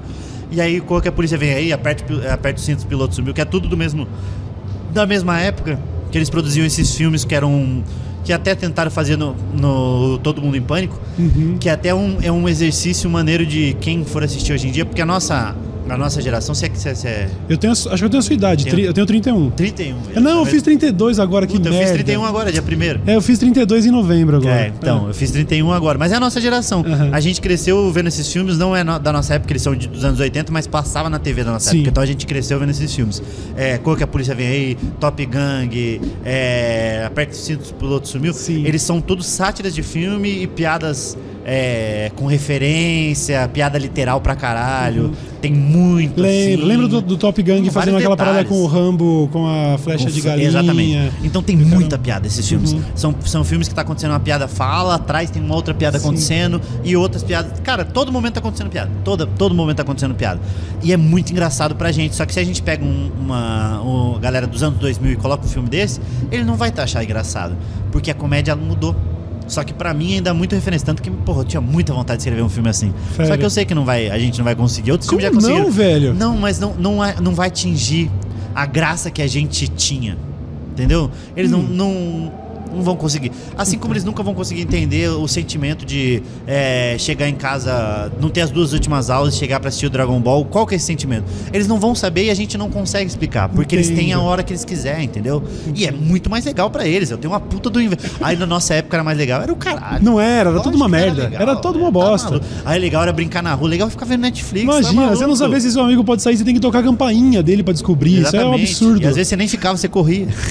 E aí, quando que a polícia vem aí, aperta, o aperta o cinto, o piloto sumiu, que é tudo do mesmo. Da mesma época que eles produziam esses filmes que eram. Que até tentaram fazer no, no Todo Mundo em Pânico,
Uhum.
que até um, é um exercício maneiro de quem for assistir hoje em dia, porque a nossa, a nossa geração, se é que você você é
Eu tenho, acho que eu tenho a sua idade.
Tem-
tri- Eu tenho 31.
31.
Não, eu fiz 32 agora, que
eu
merda.
fiz 31 agora, dia 1
É, eu fiz 32 em novembro agora.
É, então, eu fiz 31 agora. Mas é a nossa geração.
Aham.
A gente cresceu vendo esses filmes, não é no- da nossa época, eles são de- dos anos 80, mas passava na TV da nossa
Sim.
época. Então a gente cresceu vendo esses filmes. É, Cor que a Polícia Vem Aí, Top Gang, é, Aperta o Cinto, o Piloto Sumiu.
Sim.
Eles são todos sátiras de filme e piadas é, com referência, piada literal pra caralho. Tem muito,
Lembro,
assim.
Uhum. lembro do, do Top Gang
Com
fazendo aquela parada
detalhes.
com o Rambo, com a flecha
Com
de galinha.
Exatamente. Então tem muita piada esses filmes.
Uhum.
São, são filmes que tá acontecendo uma piada fala, atrás tem uma outra piada
Sim.
acontecendo e outras piadas. Cara, todo momento tá acontecendo piada. Toda, todo momento tá acontecendo piada. E é muito engraçado pra gente. Só que se a gente pega um- uma, uma galera dos anos 2000 e coloca um filme desse, ele não vai tá achar engraçado. Porque a comédia mudou. Só que pra mim ainda é muito referência. Tanto que, porra, eu tinha muita vontade de escrever um filme assim. Só
Sério?
que eu sei que não vai, a gente não vai conseguir. Outros
Como
filmes já conseguiram.
não, velho?
Não, mas não, não, é- não vai atingir a graça que a gente tinha. Entendeu? Eles
Hum.
não, não, não vão conseguir. Assim como eles nunca vão conseguir entender o sentimento de é, chegar em casa, não ter as duas últimas aulas e chegar pra assistir o Dragon Ball. Qual que é esse sentimento? Eles não vão saber e a gente não consegue explicar. Porque eles têm a hora que eles quiserem, entendeu? E é muito mais legal pra eles. Eu tenho uma puta do inverno. Aí na nossa época era mais legal. Era o caralho.
Não era, era
Lógico
tudo uma merda.
legal,
Era tudo uma
velho. Tá
bosta.
maluco. Aí legal era brincar na rua. Legal é ficar vendo Netflix. tá
Imagina, você não saber se seu amigo pode sair, você tem que tocar a campainha dele pra descobrir. Isso é um
Exatamente.
absurdo.
E às vezes você nem ficava, você corria.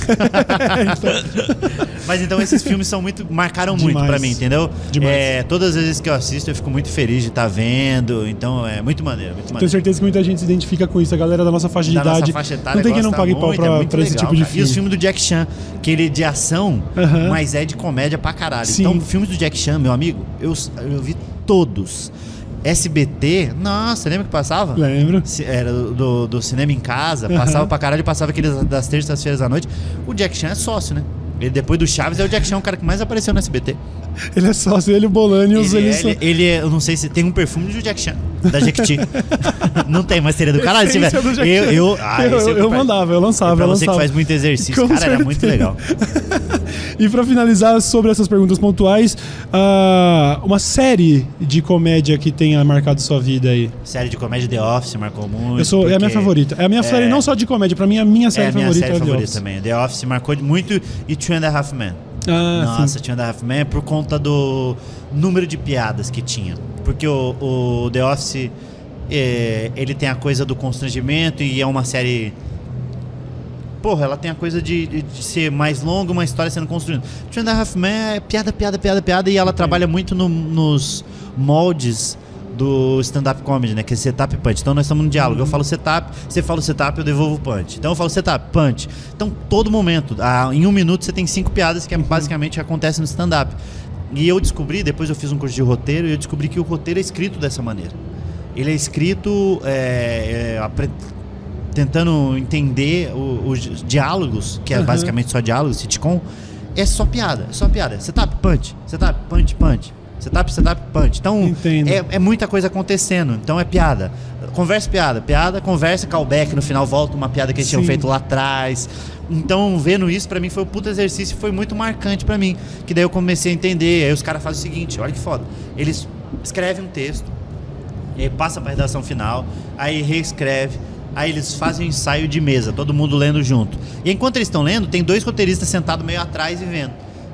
Mas então esses filmes são muito marcaram muito pra mim, entendeu?
Demais.
É, todas as vezes que eu assisto eu fico muito feliz de estar vendo, então é muito maneiro, muito
Tenho
maneiro.
certeza que muita gente se identifica com isso. A galera da nossa faixa de
Da nossa
idade.
faixa etária
não tem quem não pague pau
muito,
pra,
é
pra esse
legal,
tipo de
cara.
filme.
E os filmes do Jack Chan, que ele é de ação,
Aham.
mas é de comédia pra caralho.
Sim.
Então, filmes do Jack Chan, meu amigo, eu, eu vi todos. SBT, nossa, lembra que passava?
Lembro.
era do, do cinema em casa, passava pra caralho, passava aqueles das terças-feiras à noite. O Jack Chan é sócio, né? Ele, depois do Chaves, é o Jack Chan o cara que mais apareceu no SBT.
Ele é sócio, ele e o Bolanios,
Ele,
eles
é,
são-
ele, ele é, eu não sei se tem um perfume do Jack Chan, da Jequiti. não tem, mas seria do caralho se tiver.
Jack
Eu, eu, ah,
eu, eu
compraria.
mandava, eu lançava,
É pra
eu
você que
lançava.
faz muito exercício,
Com
cara, era muito
certeza.
legal.
E pra finalizar sobre essas perguntas pontuais, ah, uma série de comédia que tenha marcado sua vida aí.
Série de comédia The Office marcou muito.
Eu sou, é a minha favorita. É a minha série não só de comédia, pra mim a minha série
É a minha
favorita
série
é The
favorita
Office.
também. The Office marcou muito e Two and a Half Men.
Ah,
Nossa,
sim.
Two and a Half Men é por conta do número de piadas que tinha. Porque o, o The Office, é, ele tem a coisa do constrangimento e é uma série... Porra, ela tem a coisa de, de- de ser mais longa, uma história sendo construída. Two and a Half Men é piada, piada, piada, piada e ela trabalha muito no- nos moldes do stand-up comedy, né? Que é setup e punch. Então nós estamos no diálogo. Eu falo setup, você fala o setup, eu devolvo o punch. Então eu falo setup, punch. Então todo momento, ah, em um minuto você tem cinco piadas que é basicamente acontece no stand-up. E eu descobri, depois eu fiz um curso de roteiro e eu descobri que o roteiro é escrito dessa maneira. Ele é escrito é, é, tentando entender o- os diálogos, que é
Uhum.
basicamente só diálogos, sitcom, é só piada, é só piada. Setup, punch, setup, punch, punch. Setup, setup, punch. Então, é, é muita coisa acontecendo. Então é piada. Conversa, piada. Piada, conversa, callback. No final volta uma piada que eles tinham feito lá atrás. Então, vendo isso, pra mim foi um puto exercício e foi muito marcante pra mim. Que daí eu comecei a entender. Aí os caras fazem o seguinte: olha que foda. Eles escrevem um texto, e aí passa pra redação final, aí reescreve. Aí eles fazem um ensaio de mesa, todo mundo lendo junto. E enquanto eles estão lendo, tem dois roteiristas sentados meio atrás e vendo.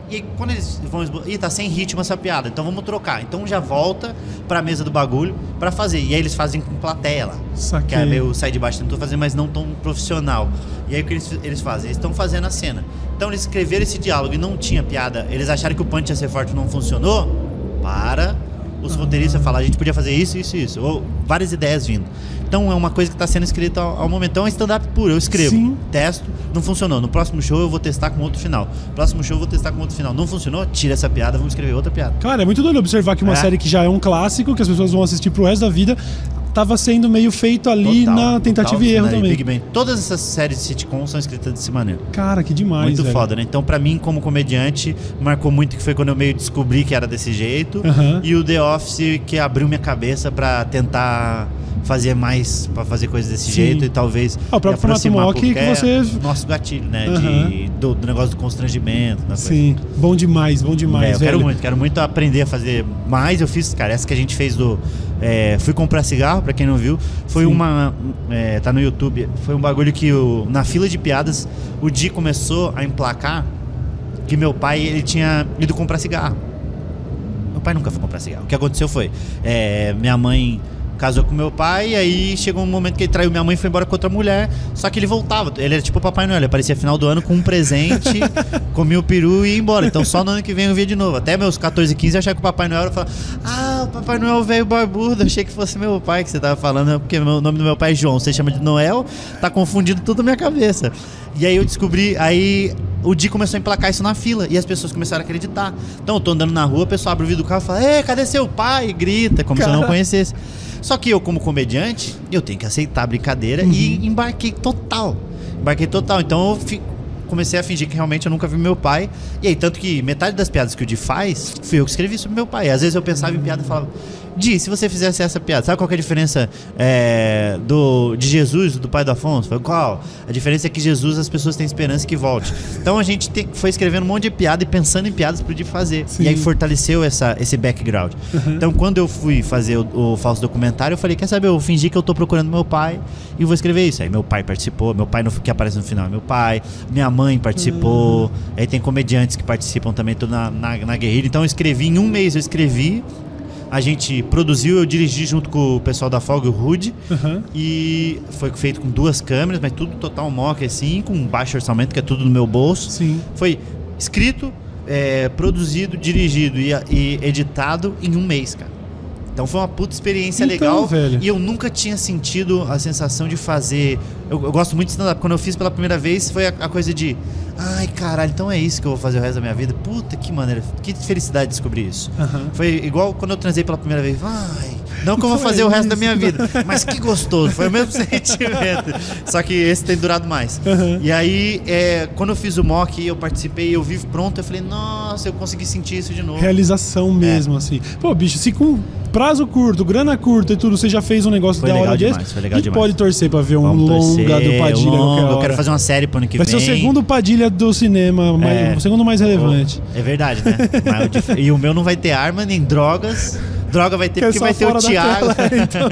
E aí, quando eles vão. Ih, tá sem ritmo essa piada, então vamos trocar. Então já volta pra mesa do bagulho pra fazer. E aí eles fazem com plateia lá.
Saquei.
Que é meio sai de baixo, tentou fazer, mas não tão profissional. E aí o que eles, eles fazem? Eles estão fazendo a cena. Então eles escreveram esse diálogo e não tinha piada. Eles acharam que o punch ia ser forte e não funcionou. Para. Os roteiristas falaram, a gente podia fazer isso, isso, isso. Ou várias ideias vindo. Então é uma coisa que está sendo escrita ao, ao momento. Então é stand-up puro. Eu escrevo,
Sim.
testo, não funcionou. No próximo show eu vou testar com outro final. Próximo show eu vou testar com outro final. Não funcionou? Tira essa piada, vamos escrever outra piada.
Cara, é muito doido observar que uma
É.
série que já é um clássico, que as pessoas vão assistir pro resto da vida, tava sendo meio feito ali
Total,
na tentativa
total,
e erro
né?
também.
Big Bang. Todas essas séries de sitcom são escritas dessa maneira.
Cara, que demais,
muito
velho.
foda, né? Então, pra mim, como comediante, marcou muito que foi quando eu meio descobri que era desse jeito.
Aham.
E o The Office que abriu minha cabeça pra tentar fazer mais, pra fazer coisas desse
Sim.
jeito e talvez.
Ah, o próprio Formato Mock que
é
você-
Nosso gatilho, né?
Aham.
De, do, do negócio do constrangimento. coisa.
Sim, bom demais, bom demais,
É, eu
velho.
quero muito, quero muito aprender a fazer mais. Eu fiz, cara, essa que a gente fez do. é, fui comprar cigarro, pra quem não viu. Foi
Sim.
uma. é, tá no YouTube. Foi um bagulho que o, na fila de piadas o Di começou a emplacar que meu pai ele tinha ido comprar cigarro. Meu pai nunca foi comprar cigarro. O que aconteceu foi. é, minha mãe casou com meu pai, e aí chegou um momento que ele traiu minha mãe e foi embora com outra mulher. Só que ele voltava. Ele era tipo o Papai Noel, ele aparecia final do ano com um presente, comia o peru e ia embora. Então só no ano que vem eu via de novo. Até meus 14, 15 eu achava que o Papai Noel era falar: Ah, o Papai Noel veio barbudo. Achei que fosse meu pai que você tava falando, porque o nome do meu pai é João. Você chama de Noel, tá confundindo tudo na minha cabeça. E aí eu descobri, aí o Di começou a emplacar isso na fila e as pessoas começaram a acreditar. Então eu tô andando na rua, o pessoal abre o vidro do carro e fala: Ei, cadê seu pai? E grita, como se eu não
Cara.
conhecesse. Só que eu, como comediante, eu tenho que aceitar a brincadeira e embarquei total. Embarquei total. Então eu fi- comecei a fingir que realmente eu nunca vi meu pai. E aí, tanto que metade das piadas que o Di faz, fui eu que escrevi sobre meu pai. Às vezes eu pensava em piada e falava, Di, se você fizesse essa piada, sabe qual que é a diferença é, do, de Jesus e do pai do Afonso? Foi qual? A diferença é que Jesus as pessoas têm esperança que volte. Então a gente te- foi escrevendo um monte de piada e pensando em piadas pro Di fazer.
Sim.
E aí fortaleceu essa, esse background. Então, quando eu fui fazer o, o falso documentário, eu falei: Quer saber? Eu fingi que eu tô procurando meu pai e vou escrever isso. Aí, meu pai participou, meu pai no, que aparece no final é meu pai, minha mãe participou, aí tem comediantes que participam também, tudo na, na, na guerrilha. Então, eu escrevi em um mês, eu escrevi. A gente produziu, eu dirigi junto com o pessoal da Folga, o Rude.
Aham.
E foi feito com duas câmeras, mas tudo total mock assim, com baixo orçamento, que é tudo no meu bolso.
Sim.
Foi escrito, é, produzido, dirigido e, e editado em um mês, cara. Então foi uma puta experiência
Então,
legal.
velho.
E eu nunca tinha sentido a sensação de fazer. Eu, eu gosto muito de stand-up. Quando eu fiz pela primeira vez, foi a, a coisa de. Ai, caralho, então é isso que eu vou fazer o resto da minha vida. Puta que maneira. Que felicidade descobrir isso.
Aham.
Foi igual quando eu transei pela primeira vez. Ai, Não que eu vou
é
fazer o resto da minha vida, mas que gostoso, foi o mesmo sentimento. Só que esse tem durado mais.
Uhum.
E aí, é, quando eu fiz o mock, eu participei, eu vi pronto, eu falei, nossa, eu consegui sentir isso de novo.
Realização mesmo,
É.
assim. Pô, bicho, se com prazo curto, grana curta e tudo, você já fez um negócio
Foi
da
legal
hora
demais,
desse,
foi legal
a gente
demais.
pode torcer pra ver um
Vamos
longa
torcer,
do Padilha
longa,
qualquer
Eu quero fazer uma série pro ano que
Vai
vem.
ser o segundo Padilha do cinema, mais-
É.
o segundo mais relevante.
É verdade, né? E o meu não vai ter arma nem drogas. Droga vai ter
Que
porque vai ter o Thiago.
tela, então.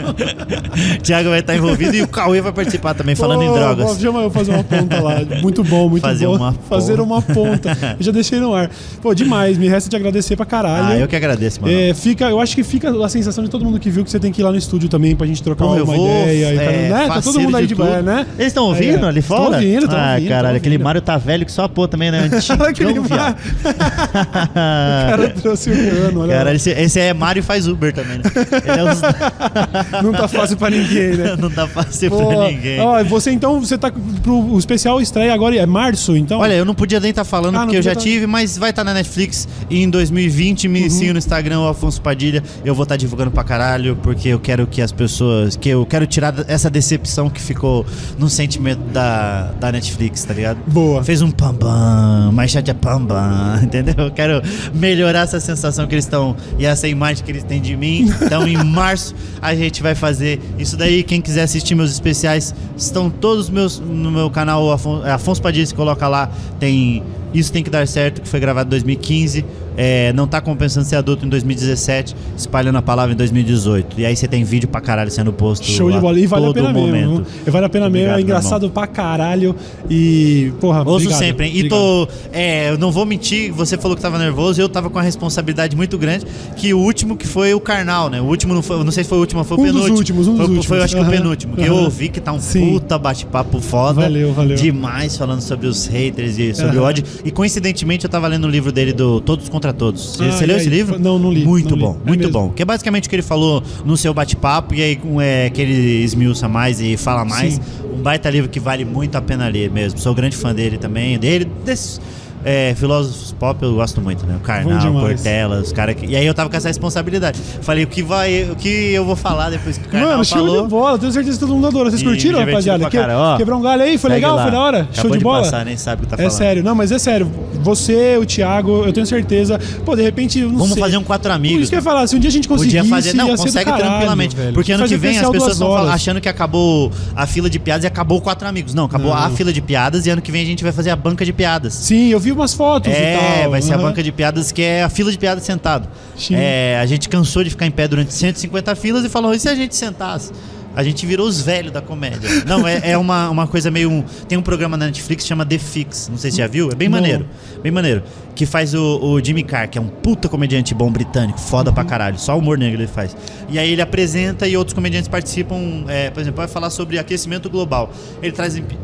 Thiago vai estar envolvido e o Cauê vai participar também, falando em
Pô,
drogas.
pô, Chama eu fazer uma ponta lá. Muito bom, muito
Fazer
bom.
uma
fazer uma ponta. Eu já deixei no ar. Pô, demais. Me resta te agradecer pra caralho.
Ah, eu que agradeço, mano.
É, fica, eu acho que fica a sensação de todo mundo que viu que você tem que ir lá no estúdio também pra gente trocar
Pô,
uma
vou,
ideia. e
é,
tal, né? Tá todo mundo aí de, boa, né?
Eles estão ouvindo
É,
ali fora?
ouvindo, tão
ah,
ouvindo,
caralho,
tão
aquele. Mário tá velho que só a pô também, né?
Aquele
Antigão, viado.
O cara trouxe o cano, olha.
Caralho, esse, esse é Mário e faz Uber também, né? Ele é os...
Não tá fácil pra ninguém, né?
Não dá fácil
Pô,
pra ninguém.
Ó, você então, você tá pro o especial estreia agora, é março, então?
Olha, eu não podia nem estar falando
Ah,
porque eu já
tá-
tive, mas vai estar na Netflix e em 2020
Uhum.
me siga no Instagram, o Afonso Padilha. Eu vou estar divulgando pra caralho, porque eu quero que as pessoas. que eu quero tirar essa decepção que ficou no sentimento da, da Netflix, tá ligado?
Boa.
Fez um pambam, mais chat é pambam, entendeu? Eu quero melhorar essa sensação que eles estão e essa imagem que eles têm de mim. Então, em março, a gente vai fazer isso daí. Quem quiser assistir meus especiais, estão todos meus no meu canal Afonso, Afonso Padilha, se coloca lá, tem Isso Tem Que Dar Certo, que foi gravado em 2015. É, não tá compensando ser adulto em 2017, espalhando a palavra em 2018. E aí você tem vídeo pra caralho sendo posto
Show de bola. E vale a
todo
pena mesmo.
momento.
viu? E vale a pena mesmo.
Obrigado,
É
meu
engraçado pra caralho. E, porra,
Ouço
obrigado,
sempre, hein? E
obrigado.
tô. É, eu não vou mentir, você falou que tava nervoso, eu tava com uma responsabilidade muito grande. Que o último que foi o Karnal, né? O último não foi. Não sei se foi o último, foi o
Um dos
penúltimo.
últimos, um dos
foi,
últimos.
Foi, eu acho que
Aham,
o penúltimo. Que eu ouvi que tá um
Sim.
puta bate-papo foda.
Valeu, valeu.
Demais falando sobre os haters e sobre o
Aham.
ódio. E coincidentemente eu tava lendo o livro dele do Todos contra Todos. Você,
Ah,
você leu
aí?
esse livro?
Não, não li,
Muito
não li.
bom,
É
muito
mesmo?
bom. Que é basicamente o que ele falou no seu bate-papo. E aí é, que ele esmiuça mais e fala mais.
Sim.
Um baita livro que vale muito a pena ler mesmo. Sou grande fã dele também. Dele, desses é, filósofos pop eu gosto muito, né? O
demais.
Cortella, os caras que. E aí eu tava com essa responsabilidade. Falei, o que vai. O que eu vou falar depois que o Karnal
Mano, show
falou.
de bola. Tenho certeza que todo mundo adora. Vocês
E
curtiram, rapaziada? Que-. Quebrou um galho aí? Foi legal?
lá.
Foi da hora?
Acabou
show de,
de
bola?
passar, nem sabe o que tá
É
falando.
sério, não, mas é sério. Você, o Thiago, eu tenho certeza. Pô, de repente, não
Vamos
sei.
fazer um quatro
Por
amigos.
isso que eu ia falar, se um dia a gente conseguisse,
Podia fazer, não, consegue
caralho,
tranquilamente.
velho.
Porque ano
Fazer
que vem as pessoas vão falar- achando que acabou a fila de piadas e acabou quatro amigos. Não, acabou
Não.
a fila de piadas e ano que vem a gente vai fazer a banca de piadas.
Sim, eu vi umas fotos e
É,
tal.
vai ser a
aham.
banca de piadas que é a fila de piadas sentado.
Sim.
É, a gente cansou de ficar em pé durante 150 filas e falou: e se a gente sentasse? A gente virou os velhos da comédia. Não, é, é uma, uma coisa meio. tem um programa na Netflix que chama The Fix. Não sei se já viu. É bem
Não.
maneiro. Bem maneiro. Que faz o, o Jimmy Carr, que é um puta comediante bom britânico, foda
Uhum.
pra caralho. Só humor negro ele faz. E aí ele apresenta e outros comediantes participam. é, por exemplo, vai falar sobre aquecimento global. Ele traz pi-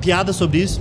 piadas sobre isso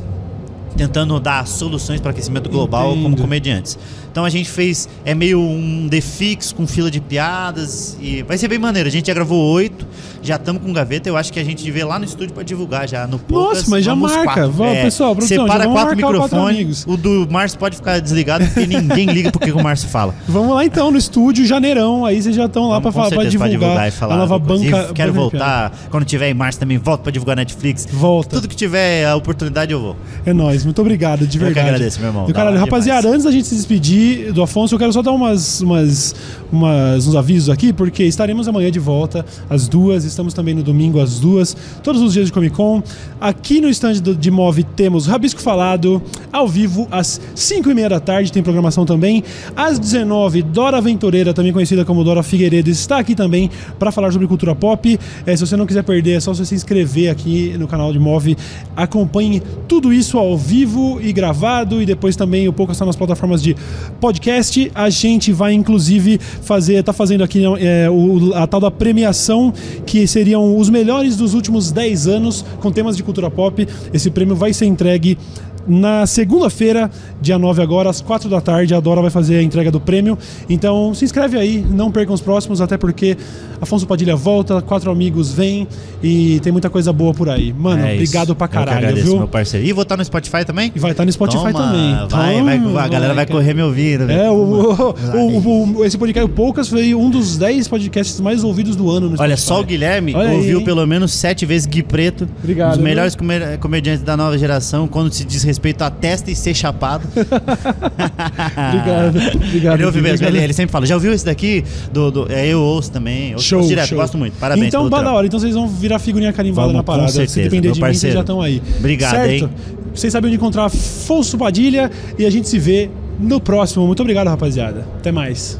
tentando dar soluções para aquecimento global como
Entendo.
comediantes. Então a gente fez, é meio um defix com fila de piadas e vai ser bem maneiro. A gente já gravou oito, já estamos com gaveta. Eu acho que a gente ir lá no estúdio para divulgar já no Poucas.
Nossa, mas já marca.
quatro.
Vamos, pessoal, produção,
separa quatro microfones. O do Márcio pode ficar desligado porque ninguém liga porque o Márcio fala.
Vamos lá então no estúdio, janeirão. Aí vocês já estão lá
com
falar, pra
certeza,
divulgar,
e falar.
a nova banca.
E quero voltar. Quando tiver em março também, volto para divulgar Netflix.
Volta.
Tudo que tiver a oportunidade eu vou.
É nóis, muito obrigado, de
Eu que
verdade.
agradeço, meu irmão.
Do caralho, rapaziada,
demais.
antes da gente se despedir do Afonso, eu quero só dar umas, umas, umas, uns avisos aqui, porque estaremos amanhã de volta às duas, estamos também no domingo às duas, todos os dias de Comic Con. Aqui no stand do- de Move temos Rabisco Falado, ao vivo, às 5 e meia da tarde, tem programação também. Às 19, Dora Aventureira, também conhecida como Dora Figueiredo, está aqui também para falar sobre cultura pop. É, se você não quiser perder, é só você se inscrever aqui no canal de Move. Acompanhe tudo isso ao vivo e gravado, e depois também o pouco está nas plataformas de podcast. A gente vai, inclusive, fazer, tá fazendo aqui é, o- a tal da premiação, que seriam os melhores dos últimos 10 anos, com temas de cultura pop. Esse prêmio vai ser entregue na segunda-feira, dia 9 agora, às 4 da tarde, a Dora vai fazer a entrega do prêmio. Então se inscreve aí, não percam os próximos, até porque Afonso Padilha volta, quatro amigos vêm e tem muita coisa boa por aí. Mano,
É isso.
obrigado pra
Eu que
caralho,
agradeço,
viu?
meu parceiro. E vou estar no Spotify também?
E vai estar no Spotify
Toma,
também.
Vai,
Toma,
vai, a galera vai correr me ouvindo.
É, o, o- o- esse podcast o Poucas foi um dos 10 podcasts mais ouvidos do ano no
Olha,
Spotify.
só o Guilherme
Olha aí,
ouviu
hein?
pelo menos sete vezes Gui Preto.
Obrigado,
Um dos melhores comediantes da nova geração, quando se diz respeito à testa e ser chapado.
Obrigado, obrigado.
Ele ouve mesmo,
obrigado.
ele, ele sempre fala, já ouviu esse daqui? Do, do- é, eu ouço também. Eu
Show,
ouço direto,
show.
gosto muito. Parabéns
Então, da hora. Então vocês vão virar figurinha carimbada
Vamos,
na parada.
com certeza,
Se depender de mim, vocês
parceiro.
já estão aí.
Obrigado,
certo?
hein?
Vocês sabem onde encontrar Afonso Padilha e a gente se vê no próximo. Muito obrigado, rapaziada. Até mais.